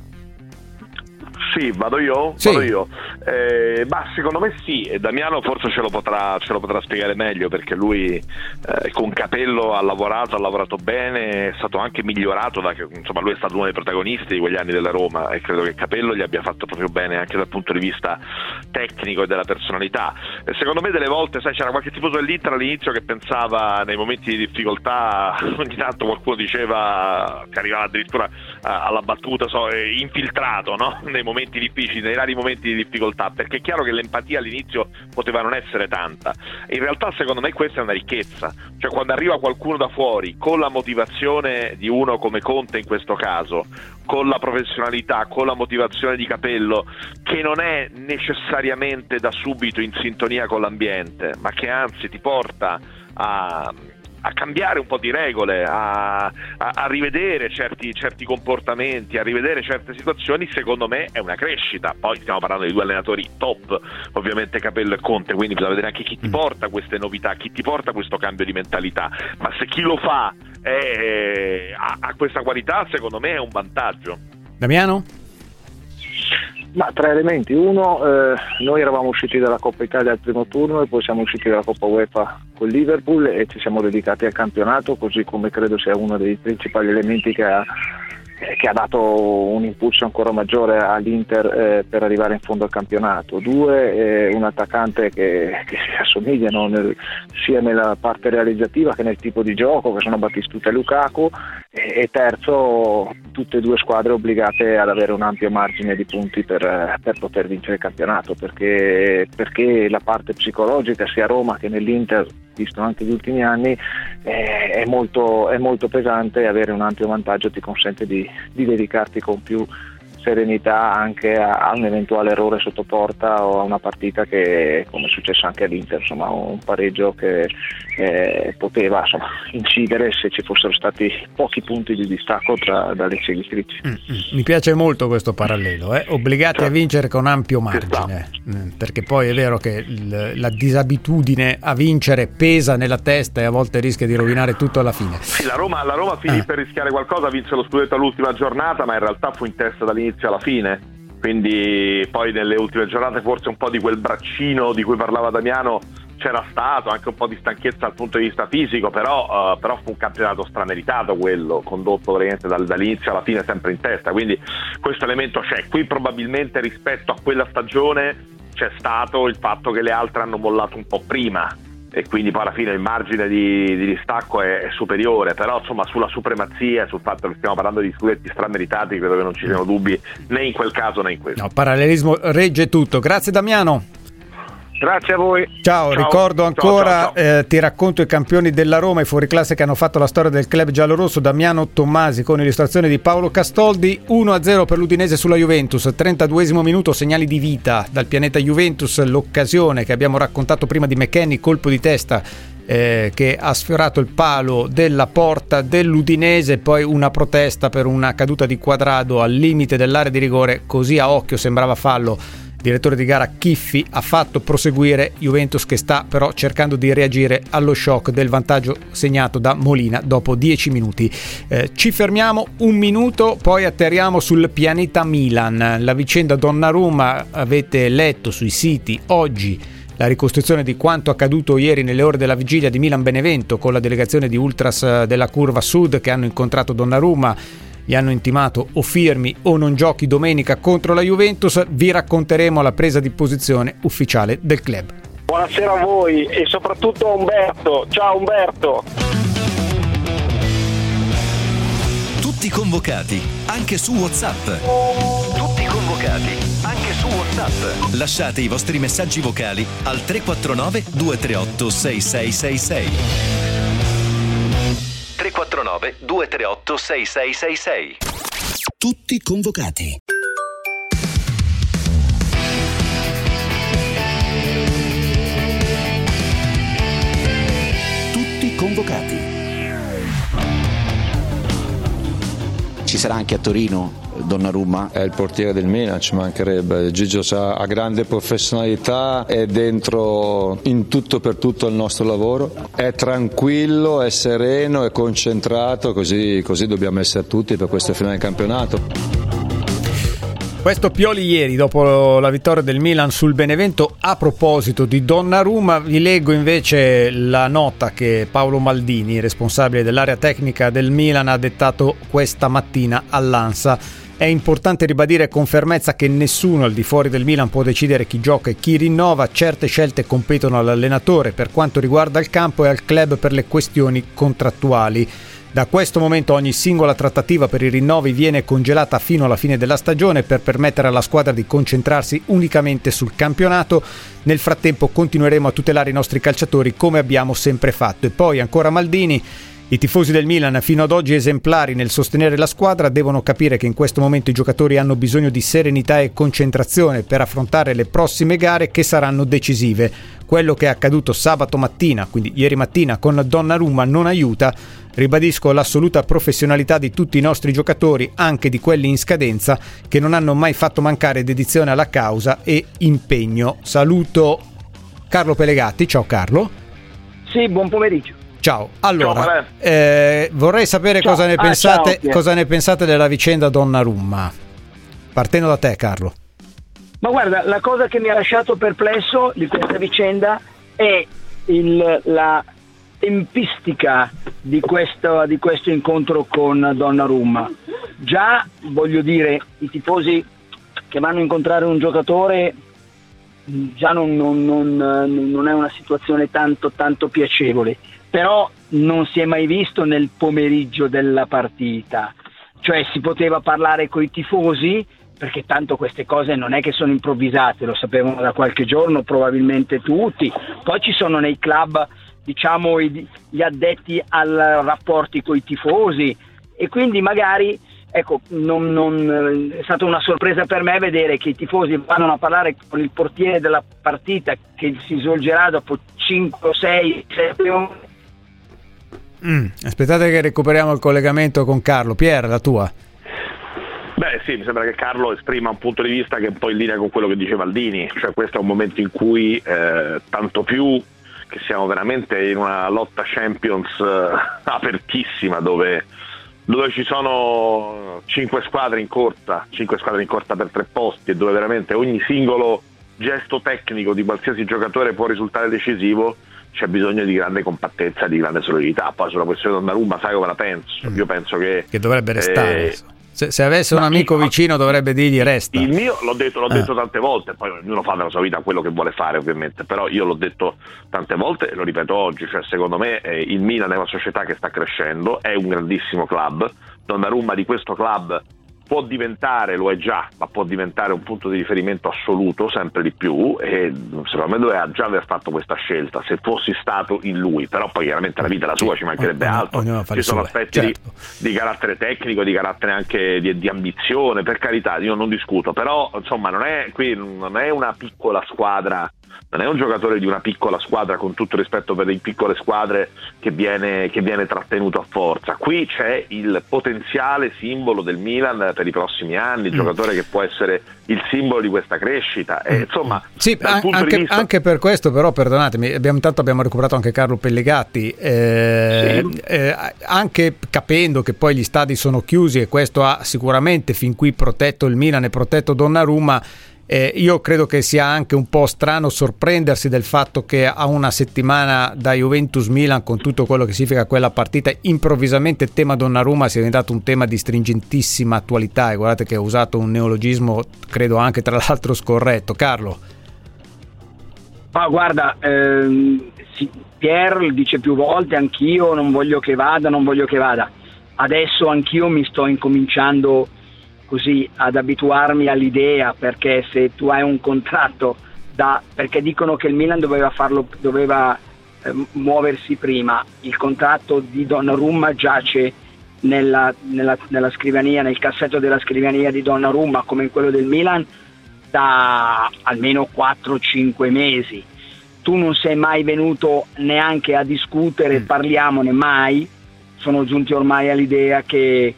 Sì, vado io? Sì. Vado io. Eh, ma secondo me sì, e Damiano forse ce lo potrà, ce lo potrà spiegare meglio perché lui eh, con Capello ha lavorato, ha lavorato bene, è stato anche migliorato, da, insomma lui è stato uno dei protagonisti di quegli anni della Roma e credo che Capello gli abbia fatto proprio bene anche dal punto di vista tecnico e della personalità. E secondo me delle volte, sai, c'era qualche tifoso dell'Inter all'inizio che pensava nei momenti di difficoltà, ogni tanto qualcuno diceva che arrivava addirittura eh, alla battuta so, eh, infiltrato no? nei momenti momenti difficili, nei rari momenti di difficoltà, perché è chiaro che l'empatia all'inizio poteva non essere tanta. In realtà secondo me questa è una ricchezza, cioè quando arriva qualcuno da fuori con la motivazione di uno come Conte in questo caso, con la professionalità, con la motivazione di capello, che non è necessariamente da subito in sintonia con l'ambiente, ma che anzi ti porta a a cambiare un po' di regole, a, a, a rivedere certi, certi, comportamenti, a rivedere certe situazioni, secondo me è una crescita. Poi stiamo parlando di due allenatori top, ovviamente Capello e Conte, quindi bisogna vedere anche chi ti mm. porta queste novità, chi ti porta questo cambio di mentalità. Ma se chi lo fa è, ha, ha questa qualità, secondo me è un vantaggio. Damiano? Ma tre elementi. Uno, eh, noi eravamo usciti dalla Coppa Italia al primo turno e poi siamo usciti dalla Coppa UEFA con Liverpool e ci siamo dedicati al campionato, così come credo sia uno dei principali elementi che ha che ha dato un impulso ancora maggiore all'Inter eh, per arrivare in fondo al campionato. Due, eh, un attaccante che, che si assomiglia no? nel, sia nella parte realizzativa che nel tipo di gioco, che sono Battistuta e Lukaku. E, e, terzo, tutte e due squadre obbligate ad avere un ampio margine di punti per, per poter vincere il campionato, perché, perché la parte psicologica sia a Roma che nell'Inter visto anche gli ultimi anni, eh, è, molto, è, molto, pesante e avere un ampio vantaggio ti consente di, di dedicarti con più serenità anche a, a, un eventuale errore sotto porta o a una partita che, come è successo anche all'Inter, insomma, un pareggio che eh, poteva insomma, incidere se ci fossero stati pochi punti di distacco tra, dalle seguitrici. Mm, mm. Mi piace molto questo parallelo, eh? obbligati cioè, a vincere con ampio margine, mm, perché poi è vero che il, la disabitudine a vincere pesa nella testa e a volte rischia di rovinare tutto alla fine. Sì, la Roma, la Roma finì eh. per rischiare qualcosa, vinse lo scudetto all'ultima giornata, ma in realtà fu in testa dall'inizio dall'inizio alla fine. Quindi poi nelle ultime giornate forse un po' di quel braccino di cui parlava Damiano c'era stato, anche un po' di stanchezza dal punto di vista fisico, però, uh, però fu un campionato strameritato quello, condotto praticamente dal, dall'inizio alla fine sempre in testa, quindi questo elemento c'è. Qui probabilmente rispetto a quella stagione c'è stato il fatto che le altre hanno mollato un po' prima, e quindi poi alla fine il margine di, di distacco è, è, superiore, però insomma sulla supremazia, sul fatto che stiamo parlando di scudetti strameritati, credo che non ci siano dubbi né in quel caso né in questo. No, parallelismo regge tutto. Grazie Damiano. Grazie a voi. Ciao, ciao. ricordo ancora, ciao, ciao, eh, ti racconto i campioni della Roma, i fuoriclasse che hanno fatto la storia del club giallorosso, Damiano Tommasi con illustrazione di Paolo Castoldi, 1-0 per l'Udinese sulla Juventus, 32 minuto, segnali di vita dal pianeta Juventus, l'occasione che abbiamo raccontato prima di McKenny, colpo di testa eh, che ha sfiorato il palo della porta dell'Udinese, poi una protesta per una caduta di quadrado al limite dell'area di rigore, così a occhio sembrava fallo direttore di gara Chiffi ha fatto proseguire Juventus che sta però cercando di reagire allo shock del vantaggio segnato da Molina dopo 10 minuti. Eh, ci fermiamo un minuto, poi atterriamo sul pianeta Milan. La vicenda Donnarumma avete letto sui siti oggi la ricostruzione di quanto accaduto ieri nelle ore della vigilia di Milan-Benevento con la delegazione di Ultras della Curva Sud che hanno incontrato Donnarumma gli hanno intimato o firmi o non giochi domenica contro la Juventus, vi racconteremo la presa di posizione ufficiale del club. Buonasera a voi e soprattutto a Umberto. Ciao Umberto. Tutti convocati, anche su WhatsApp. Tutti convocati, anche su WhatsApp. Lasciate i vostri messaggi vocali al 349 238 6666. 349 238 6666. Tutti convocati. Tutti convocati. Ci sarà anche a Torino Donnarumma? È il portiere del Milan, ci mancherebbe. Gigio ha grande professionalità, è dentro in tutto per tutto il nostro lavoro, è tranquillo, è sereno, è concentrato, così, così dobbiamo essere tutti per questo finale campionato. Questo Pioli ieri dopo la vittoria del Milan sul Benevento. A proposito di Donnarumma, vi leggo invece la nota che Paolo Maldini, responsabile dell'area tecnica del Milan, ha dettato questa mattina all'Ansa. È importante ribadire con fermezza che nessuno al di fuori del Milan può decidere chi gioca e chi rinnova, certe scelte competono all'allenatore per quanto riguarda il campo e al club per le questioni contrattuali. Da questo momento ogni singola trattativa per i rinnovi viene congelata fino alla fine della stagione per permettere alla squadra di concentrarsi unicamente sul campionato. Nel frattempo continueremo a tutelare i nostri calciatori come abbiamo sempre fatto. E poi ancora Maldini. I tifosi del Milan, fino ad oggi esemplari nel sostenere la squadra, devono capire che in questo momento i giocatori hanno bisogno di serenità e concentrazione per affrontare le prossime gare che saranno decisive. Quello che è accaduto sabato mattina, quindi ieri mattina con Donnarumma, non aiuta. Ribadisco l'assoluta professionalità di tutti i nostri giocatori, anche di quelli in scadenza, che non hanno mai fatto mancare dedizione alla causa e impegno. Saluto Carlo Pelegatti. Ciao Carlo. Sì, buon pomeriggio. Ciao, allora Ciao, eh, vorrei sapere cosa ne, Ah, pensate, ciao, cosa ne pensate della vicenda Donnarumma. Partendo da te, Carlo. Ma guarda, la cosa che mi ha lasciato perplesso di questa vicenda è il- la tempistica di questo, di questo incontro con Donnarumma. Già, voglio dire, i tifosi che vanno a incontrare un giocatore già non, non- non- non è una situazione tanto, tanto piacevole, però non si è mai visto nel pomeriggio della partita, cioè si poteva parlare con i tifosi perché tanto queste cose non è che sono improvvisate, lo sapevano da qualche giorno probabilmente tutti, poi ci sono nei club diciamo gli addetti ai rapporti con i tifosi. E quindi magari ecco, non- non- è stata una sorpresa per me vedere che i tifosi vanno a parlare con il portiere della partita che si svolgerà dopo 5, 6, 7 ore. Mm, aspettate che recuperiamo il collegamento con Carlo. Pier, la tua. Beh sì, mi sembra che Carlo esprima un punto di vista che è un po' in linea con quello che dice Maldini, cioè questo è un momento in cui eh, tanto più che siamo veramente in una lotta Champions eh, apertissima dove, dove ci sono cinque squadre in corsa, cinque squadre in corsa per tre posti e dove veramente ogni singolo gesto tecnico di qualsiasi giocatore può risultare decisivo, c'è bisogno di grande compattezza, di grande solidità. Poi sulla questione di Donnarumma sai come la penso? Io penso che... Che dovrebbe restare. eh, Se, se avesse un amico chi- vicino dovrebbe dirgli resta. il mio l'ho detto, l'ho Eh. detto tante volte, poi ognuno fa nella sua vita quello che vuole fare ovviamente, però io l'ho detto tante volte e lo ripeto oggi, cioè secondo me eh, il Milan è una società che sta crescendo, è un grandissimo club, Donnarumma di questo club può diventare, lo è già, ma può diventare un punto di riferimento assoluto sempre di più e secondo me doveva già aver fatto questa scelta se fossi stato in lui, però poi chiaramente la vita è la sua, ci mancherebbe ognuno- altro, ognuno ci sono sue, aspetti di- certo. di carattere tecnico, di carattere anche di, di ambizione, per carità, io non discuto, però insomma non è, qui non è una piccola squadra, non è un giocatore di una piccola squadra con tutto il rispetto per le piccole squadre che viene, che viene trattenuto a forza, qui c'è il potenziale simbolo del Milan per i prossimi anni, il Mm. giocatore che può essere il simbolo di questa crescita, e, insomma Sì, an- anche, vista... anche per questo, però, perdonatemi, abbiamo, intanto abbiamo recuperato anche Carlo Pellegatti. eh, eh, anche capendo che poi gli stadi sono chiusi e questo ha sicuramente fin qui protetto il Milan e protetto Donnarumma. Eh, io credo che sia anche un po' strano sorprendersi del fatto che a una settimana da Juventus-Milan, con tutto quello che significa quella partita, improvvisamente il tema Donnarumma sia diventato un tema di stringentissima attualità e guardate che ho usato un neologismo, credo anche tra l'altro scorretto. Carlo. Ma guarda, ehm, Pier dice più volte, anch'io non voglio che vada, non voglio che vada. Adesso anch'io mi sto incominciando così ad abituarmi all'idea perché se tu hai un contratto da, perché dicono che il Milan doveva farlo doveva eh, muoversi prima. Il contratto di Donnarumma giace nella, nella, nella, scrivania nel cassetto della scrivania di Donnarumma come in quello del Milan da almeno 4-5 mesi. Tu non sei mai venuto neanche a discutere mm. parliamone mai. Sono giunti ormai all'idea che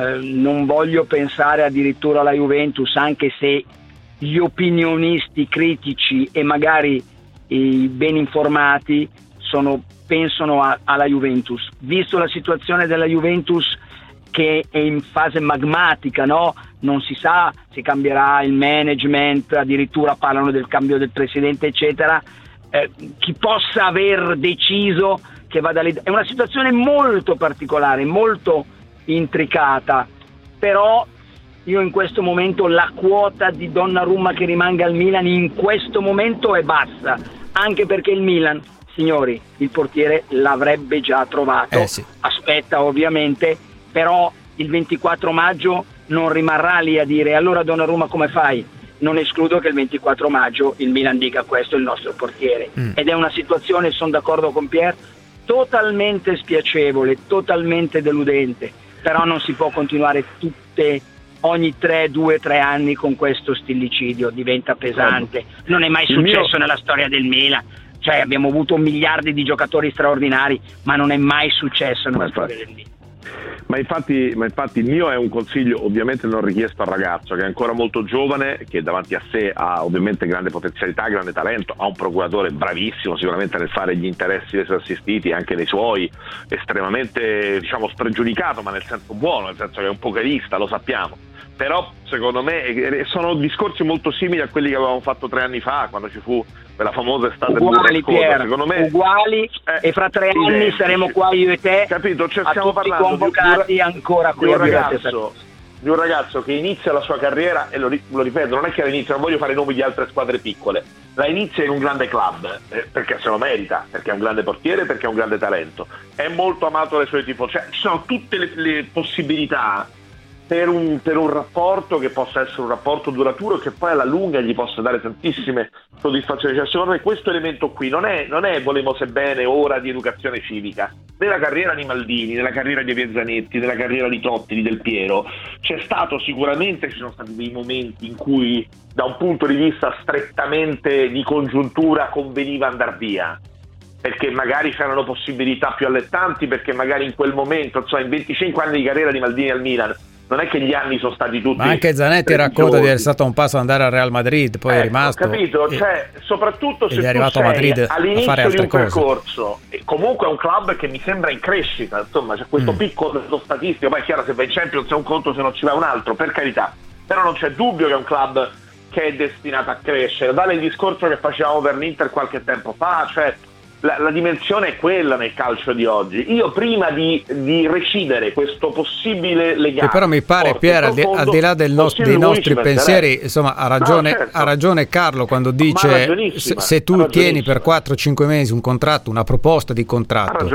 eh, non voglio pensare addirittura alla Juventus, anche se gli opinionisti critici e magari i ben informati sono, pensano a, alla Juventus. Visto la situazione della Juventus che è in fase magmatica, no? non si sa se cambierà il management, addirittura parlano del cambio del presidente, eccetera. Eh, chi possa aver deciso che vada lì. È una situazione molto particolare, molto intricata, però io in questo momento la quota di Donnarumma che rimanga al Milan in questo momento è bassa, anche perché il Milan, signori, il portiere l'avrebbe già trovato, eh sì. aspetta ovviamente, però il 24 maggio non rimarrà lì a dire allora Donnarumma come fai? Non escludo che il 24 maggio il Milan dica questo è il nostro portiere mm. ed è una situazione, sono d'accordo con Pier, totalmente spiacevole, totalmente deludente però non si può continuare tutte ogni 3, 2, 3 anni con questo stillicidio, diventa pesante. Non è mai successo mio... nella storia del Milan. Cioè, abbiamo avuto miliardi di giocatori straordinari, ma non è mai successo nella storia del Milan. Ma infatti, ma infatti, il mio è un consiglio ovviamente non richiesto al ragazzo che è ancora molto giovane, che davanti a sé ha ovviamente grande potenzialità, grande talento, ha un procuratore bravissimo sicuramente nel fare gli interessi dei suoi assistiti, anche dei suoi, estremamente diciamo spregiudicato, ma nel senso buono, nel senso che è un pokerista, lo sappiamo però secondo me sono discorsi molto simili a quelli che avevamo fatto tre anni fa quando ci fu quella famosa estate uguali, Pier, secondo me uguali eh, e fra tre identici. anni saremo qua io e te capito? Cioè, stiamo parlando convocati di, ancora qui di un, ragazzo, di un ragazzo che inizia la sua carriera e lo, lo ripeto non è che all'inizio non voglio fare nomi di altre squadre piccole la inizia in un grande club eh, perché se lo merita perché è un grande portiere perché è un grande talento è molto amato dai suoi tifosi cioè, ci sono tutte le, le possibilità per un, per un, rapporto che possa essere un rapporto duraturo che poi alla lunga gli possa dare tantissime soddisfazioni. Cioè, secondo me questo elemento qui non è, non è volemo se bene ora di educazione civica. Nella carriera di Maldini, nella carriera di Piezzanetti, nella carriera di Totti, di Del Piero, c'è stato sicuramente, ci sono stati dei momenti in cui da un punto di vista strettamente di congiuntura conveniva andare via perché magari c'erano possibilità più allettanti, perché magari in quel momento, insomma, in 25 anni di carriera di Maldini al Milan, non è che gli anni sono stati tutti. Ma anche Zanetti racconta di essere stato un passo ad andare al Real Madrid, poi eh, è rimasto. Ho capito, e, cioè, soprattutto se è arrivato a Madrid all'inizio a fare altre di un cose. percorso, e comunque è un club che mi sembra in crescita, insomma, c'è questo mm. piccolo statistico, poi è chiaro se va in Champions è un conto, se non ci va un altro, per carità, però non c'è dubbio che è un club che è destinato a crescere. Vale il discorso che facevamo per l'Inter qualche tempo fa, cioè la, la, dimensione è quella nel calcio di oggi. Io prima di, di recidere questo possibile legame... Che però mi pare, Pier, al, al di là del nost- dei nostri pensieri, insomma, ha ragione, no, certo. ha ragione, Carlo quando dice se, se, tu tieni per 4-5 mesi un contratto, una proposta di contratto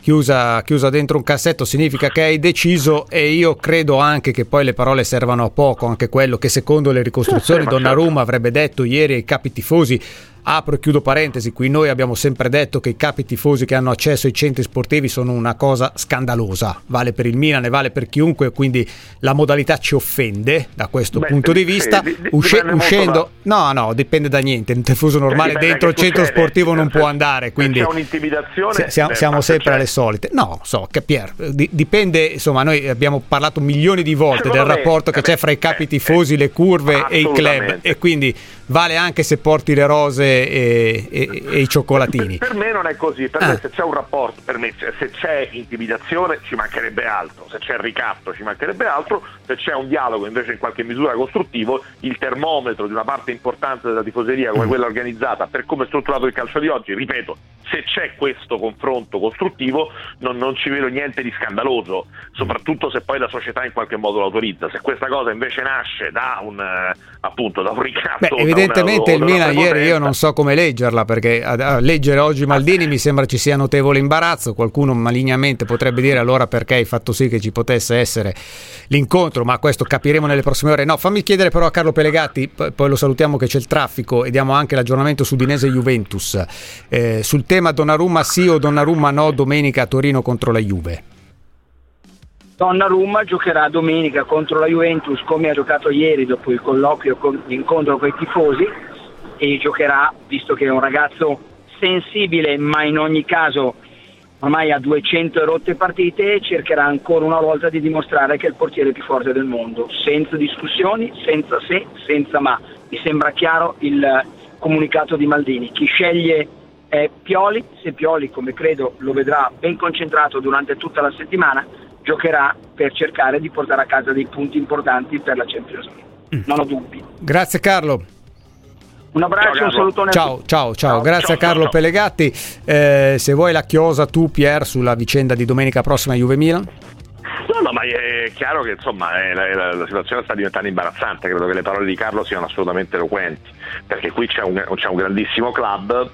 chiusa, chiusa dentro un cassetto, significa che hai deciso e io credo anche che poi le parole servano a poco, anche quello che secondo le ricostruzioni sì, sì, Donnarumma certo. avrebbe detto ieri ai capi tifosi Apro e chiudo parentesi, qui noi abbiamo sempre detto che i capi tifosi che hanno accesso ai centri sportivi sono una cosa scandalosa, vale per il Milan e vale per chiunque, quindi la modalità ci offende da questo Beh, punto di vista. Sì, Usce- uscendo, da... no, no, dipende da niente, un tifoso normale dentro il centro succede, sportivo non può andare, quindi c'è un'intimidazione. Siamo, siamo sempre alle solite. No, so, che Pier, dipende, insomma, noi abbiamo parlato milioni di volte Secondo del me, rapporto che eh, c'è fra i capi tifosi, le curve e i club e quindi vale anche se porti le rose e, e- e i cioccolatini. Per me non è così, per Ah. me se c'è un rapporto, per me se c'è intimidazione ci mancherebbe altro, se c'è ricatto ci mancherebbe altro, se c'è un dialogo invece in qualche misura costruttivo, il termometro di una parte importante della tifoseria Mm. come quella organizzata, per come è strutturato il calcio di oggi, ripeto, se c'è questo confronto costruttivo non, non ci vedo niente di scandaloso, soprattutto se poi la società in qualche modo lo autorizza, se questa cosa invece nasce da un, eh, appunto, da un ricatto... Beh, una- evidentemente o il una Milan ieri io non so come leggerla perché a, a leggere oggi Maldini mi sembra ci sia notevole imbarazzo, qualcuno malignamente potrebbe dire allora perché hai fatto sì che ci potesse essere l'incontro, ma questo capiremo nelle prossime ore. No, fammi chiedere però a Carlo Pelegatti, poi lo salutiamo che c'è il traffico e diamo anche l'aggiornamento su Dinese Juventus, eh, sul tema Donnarumma sì o Donnarumma no domenica a Torino contro la Juve. Donnarumma giocherà domenica contro la Juventus come ha giocato ieri dopo il colloquio, con, l'incontro con i tifosi e giocherà, visto che è un ragazzo sensibile ma in ogni caso ormai ha 200 e rotte partite, cercherà ancora una volta di dimostrare che è il portiere più forte del mondo, senza discussioni, senza se, senza ma. Mi sembra chiaro il comunicato di Maldini. Chi sceglie è Pioli, se Pioli, come credo, lo vedrà ben concentrato durante tutta la settimana, giocherà per cercare di portare a casa dei punti importanti per la Champions League. Non ho dubbi. Grazie Carlo. Un abbraccio, un salutone Ciao, tutti. ciao, ciao, grazie a Carlo Pelegatti. Eh, se vuoi la chiosa tu Pier sulla vicenda di domenica prossima Juve Milan. No, no, ma è chiaro che insomma eh, la, la- la situazione sta diventando imbarazzante, credo che le parole di Carlo siano assolutamente eloquenti, perché qui c'è un, c'è un grandissimo club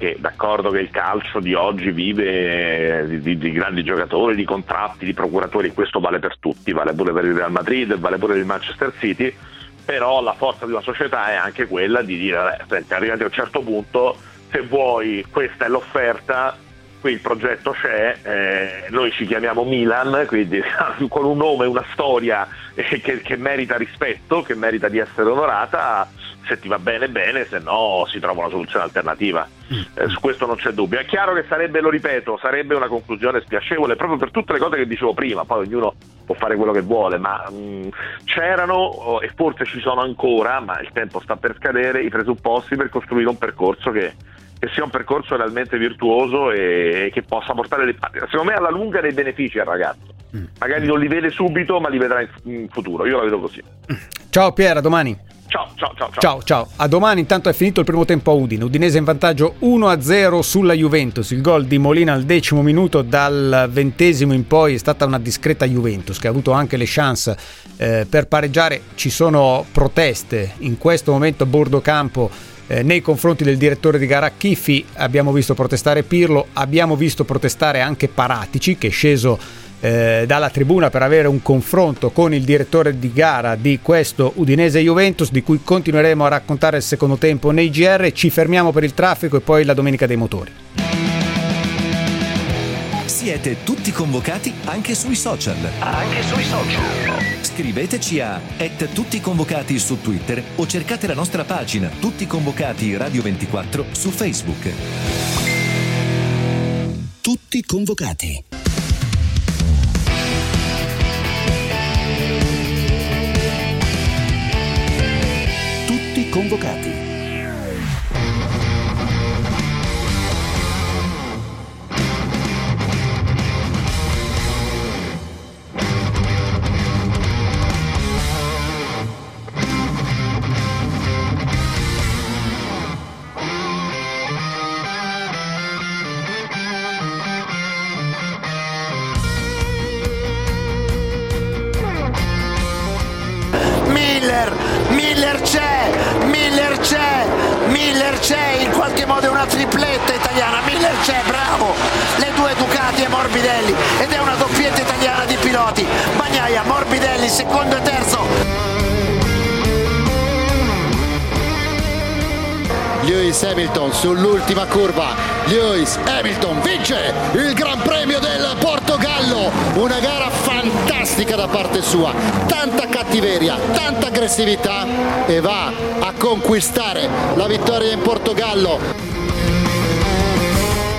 che d'accordo che il calcio di oggi vive di, di- di grandi giocatori, di contratti, di procuratori, questo vale per tutti, vale pure per il Real Madrid, vale pure per il Manchester City, però la forza di una società è anche quella di dire, "Vabbè, senti, arrivati a un certo punto, se vuoi questa è l'offerta, qui il progetto c'è, eh, noi ci chiamiamo Milan, quindi con un nome, una storia eh, che, che merita rispetto, che merita di essere onorata, se ti va bene bene, se no si trova una soluzione alternativa. Eh, su questo non c'è dubbio. È chiaro che sarebbe, lo ripeto, sarebbe una conclusione spiacevole proprio per tutte le cose che dicevo prima, poi ognuno può fare quello che vuole, ma mh, c'erano oh, e forse ci sono ancora, ma il tempo sta per scadere, i presupposti per costruire un percorso che, che sia un percorso realmente virtuoso e che possa portare, dei- secondo me, alla lunga dei benefici al ragazzo. Magari non li vede subito, ma li vedrà in, futuro. Io la vedo così. Ciao Pier, a domani. Ciao, ciao, ciao. ciao. Ciao, ciao. A domani intanto è finito il primo tempo a Udine. Udinese in vantaggio 1-0 sulla Juventus. Il gol di Molina al decimo minuto, dal ventesimo in poi è stata una discreta Juventus che ha avuto anche le chance eh, per pareggiare. Ci sono proteste in questo momento a bordo campo eh, nei confronti del direttore di gara Chiffi. Abbiamo visto protestare Pirlo, abbiamo visto protestare anche Paratici che è sceso eh, dalla tribuna per avere un confronto con il direttore di gara di questo Udinese Juventus di cui continueremo a raccontare il secondo tempo nei GR. Ci fermiamo per il traffico e poi la domenica dei motori. Siete tutti convocati anche sui social. Anche sui social. Scriveteci a et tutti convocati su Twitter o cercate la nostra pagina Tutti convocati Radio 24 su Facebook. Tutti convocati. Convocati. Miller, Miller c'è, c'è, Miller c'è, in qualche modo è una tripletta italiana, Miller c'è, bravo, le due Ducati e Morbidelli ed è una doppietta italiana di piloti, Bagnaia, Morbidelli, secondo e terzo. Lewis Hamilton sull'ultima curva. Lewis Hamilton vince il Gran Premio del Portogallo. Una gara fantastica da parte sua. Tanta cattiveria, tanta aggressività e va a conquistare la vittoria in Portogallo.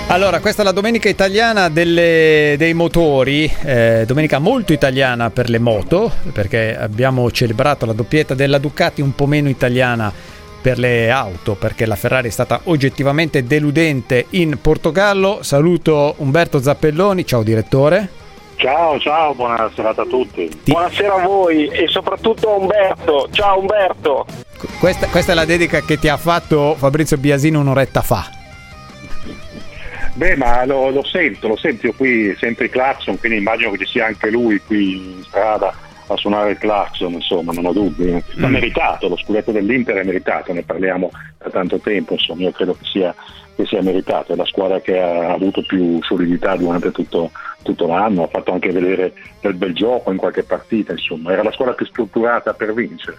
Allora, questa è la domenica italiana delle- dei motori, eh, domenica molto italiana per le moto, perché abbiamo celebrato la doppietta della Ducati, un po' meno italiana per le auto perché la Ferrari è stata oggettivamente deludente in Portogallo. Saluto Umberto Zappelloni, ciao direttore. Ciao, ciao, buona serata a tutti. Buonasera a voi e soprattutto a Umberto. Ciao Umberto. Questa, questa è la dedica che ti ha fatto Fabrizio Biasino un'oretta fa. Beh, ma lo, lo sento, lo sento io qui, sempre i clacson, quindi immagino che ci sia anche lui qui in strada a suonare il clacson, insomma, non ho dubbi. Ma Mm. meritato, lo scudetto dell'Inter è meritato, ne parliamo da tanto tempo, insomma, io credo che sia, che sia meritato, è la squadra che ha avuto più solidità durante tutto, tutto l'anno, ha fatto anche vedere del bel gioco in qualche partita, insomma, era la squadra più strutturata per vincere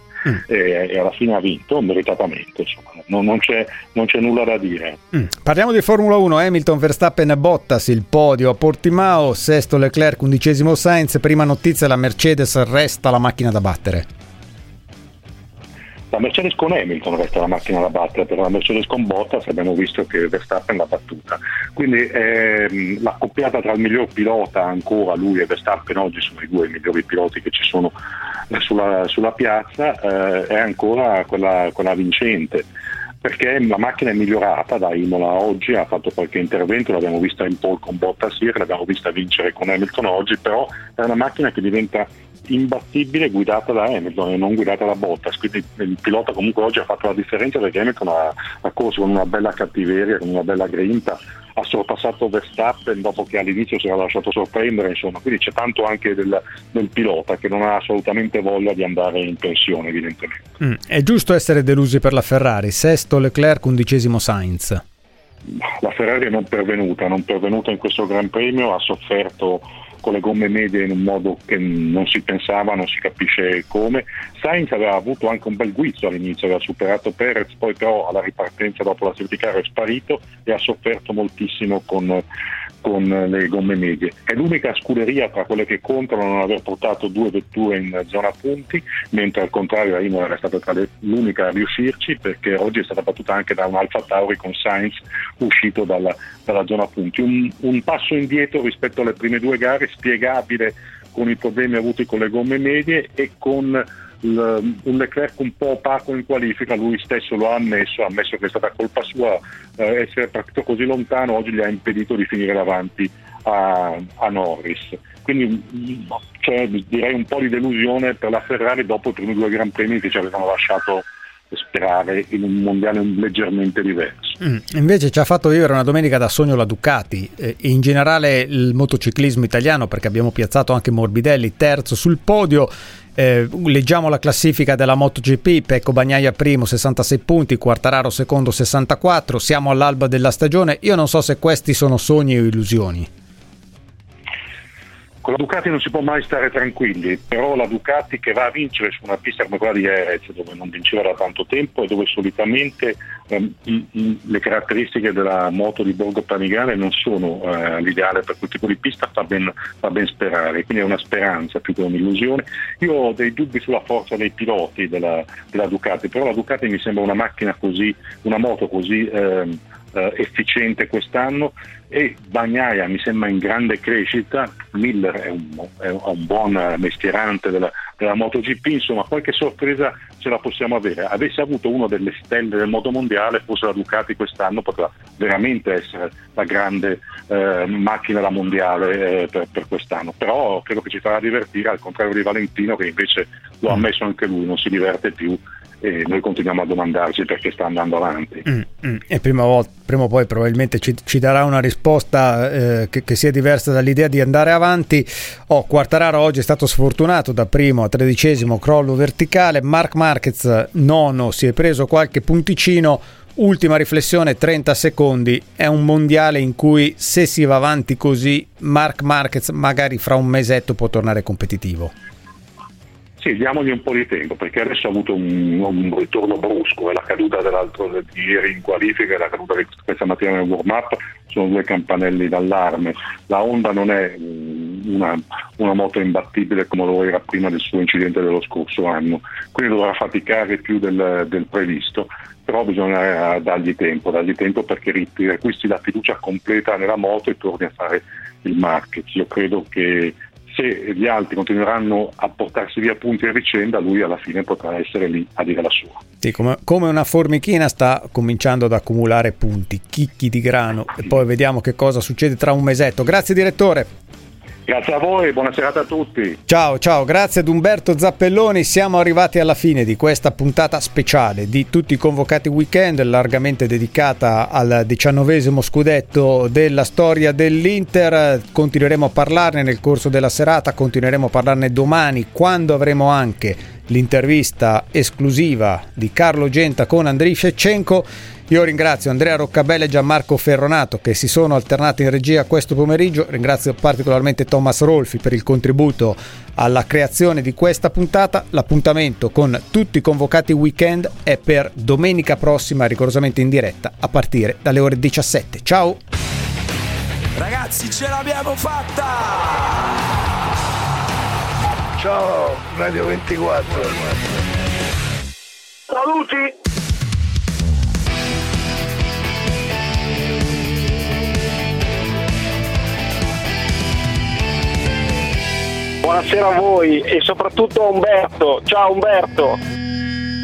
e, e alla fine ha vinto meritatamente, insomma, non, non c'è, non c'è nulla da dire. Mm. Parliamo di Formula 1, Hamilton, Verstappen e Bottas, il podio a Portimao, sesto Leclerc, undicesimo Sainz, prima notizia la Mercedes resta la macchina da battere. La Mercedes con Hamilton resta la macchina da battere, per la Mercedes con Bottas abbiamo visto che Verstappen l'ha battuta. Quindi ehm, la tra il miglior pilota ancora, lui e Verstappen oggi sono i due migliori piloti che ci sono eh, sulla, sulla piazza, eh, è ancora quella, quella vincente. Perché la macchina è migliorata da Imola oggi, ha fatto qualche intervento, l'abbiamo vista in pole con Bottas ieri, l'abbiamo vista vincere con Hamilton oggi, però è una macchina che diventa imbattibile guidata da Hamilton e non guidata da Bottas quindi il pilota comunque oggi ha fatto la differenza perché Hamilton ha, ha corso con una bella cattiveria con una bella grinta ha sorpassato Verstappen dopo che all'inizio si era lasciato sorprendere insomma quindi c'è tanto anche del, del pilota che non ha assolutamente voglia di andare in pensione evidentemente Mm. È giusto essere delusi per la Ferrari, sesto Leclerc, undicesimo Sainz. la Ferrari non pervenuta, non pervenuta in questo Gran Premio, ha sofferto con le gomme medie in un modo che non si pensava, non si capisce come. Sainz aveva avuto anche un bel guizzo all'inizio, aveva superato Perez, poi però alla ripartenza dopo la safety car è sparito e ha sofferto moltissimo con, con le gomme medie. È l'unica scuderia tra quelle che contano non aver portato due vetture in zona punti, mentre al contrario la Imola era stata tra le- l'unica a riuscirci perché oggi è stata battuta anche da un Alfa Tauri con Sainz uscito dalla, dalla zona punti. Un, un passo indietro rispetto alle prime due gare, spiegabile con i problemi avuti con le gomme medie e con un Leclerc un po' opaco in qualifica, lui stesso lo ha ammesso, ha ammesso che è stata colpa sua eh, essere partito così lontano, oggi gli ha impedito di finire davanti a, a Norris. Quindi mm, c'è direi un po' di delusione per la Ferrari dopo i primi due Gran Premi che ci avevano lasciato sperare in un mondiale leggermente diverso. Mm. Invece ci ha fatto vivere una domenica da sogno la Ducati eh, e in generale il motociclismo italiano perché abbiamo piazzato anche Morbidelli terzo sul podio. Eh, leggiamo la classifica della MotoGP, Pecco Bagnaia primo 66 punti, Quartararo secondo 64, siamo all'alba della stagione, io non so se questi sono sogni o illusioni. Con la Ducati non si può mai stare tranquilli, però la Ducati che va a vincere su una pista come quella di Jerez, dove non vinceva da tanto tempo e dove solitamente ehm, i- i- le caratteristiche della moto di Borgo Panigale non sono eh, l'ideale per quel tipo di pista, fa ben, fa ben sperare, quindi è una speranza più che un'illusione. Io ho dei dubbi sulla forza dei piloti della, della Ducati, però la Ducati mi sembra una macchina così, una moto così ehm, eh, efficiente quest'anno e Bagnaia mi sembra in grande crescita, Miller è un, è un buon mestierante della, della MotoGP, insomma qualche sorpresa ce la possiamo avere. Avesse avuto uno delle stelle del moto mondiale, forse la Ducati quest'anno potrà veramente essere la grande eh, macchina da mondiale eh, per, per quest'anno, però credo che ci farà divertire al contrario di Valentino che invece lo ha ammesso anche lui, non si diverte più e noi continuiamo a domandarci perché sta andando avanti. Mm, mm. E prima o, prima o poi probabilmente ci, ci darà una risposta eh, che, che sia diversa dall'idea di andare avanti. Oh, Quartararo oggi è stato sfortunato da primo a tredicesimo, crollo verticale. Mark Marquez nono, si è preso qualche punticino. Ultima riflessione, 30 secondi. È un mondiale in cui se si va avanti così, Mark Marquez magari fra un mesetto può tornare competitivo. Sì, diamogli un po' di tempo perché adesso ha avuto un, un ritorno brusco e la caduta dell'altro di ieri in qualifica e la caduta di questa mattina nel warm up sono due campanelli d'allarme. La Honda non è una, una moto imbattibile come lo era prima del suo incidente dello scorso anno, quindi dovrà faticare più del, del previsto, però bisogna eh, dargli tempo, dargli tempo perché ri- riacquisti la fiducia completa nella moto e torni a fare il market. Io credo che se gli altri continueranno a portarsi via punti a vicenda, lui alla fine potrà essere lì a dire la sua. Sì, come, come una formichina sta cominciando ad accumulare punti, chicchi di grano e poi vediamo che cosa succede tra un mesetto. Grazie direttore. Grazie a voi, buona serata a tutti. Ciao, ciao, grazie ad Umberto Zappelloni. Siamo arrivati alla fine di questa puntata speciale di tutti i convocati weekend, largamente dedicata al diciannovesimo scudetto della storia dell'Inter. Continueremo a parlarne nel corso della serata, continueremo a parlarne domani, quando avremo anche l'intervista esclusiva di Carlo Genta con Andriy Shevchenko. Io ringrazio Andrea Roccabella e Gianmarco Ferronato che si sono alternati in regia questo pomeriggio. Ringrazio particolarmente Thomas Rolfi per il contributo alla creazione di questa puntata. L'appuntamento con tutti i convocati weekend è per domenica prossima, rigorosamente in diretta, a partire dalle ore 17. Ciao! Ragazzi, ce l'abbiamo fatta! Ciao, Radio 24. Saluti! Buonasera a voi e soprattutto a Umberto. Ciao Umberto.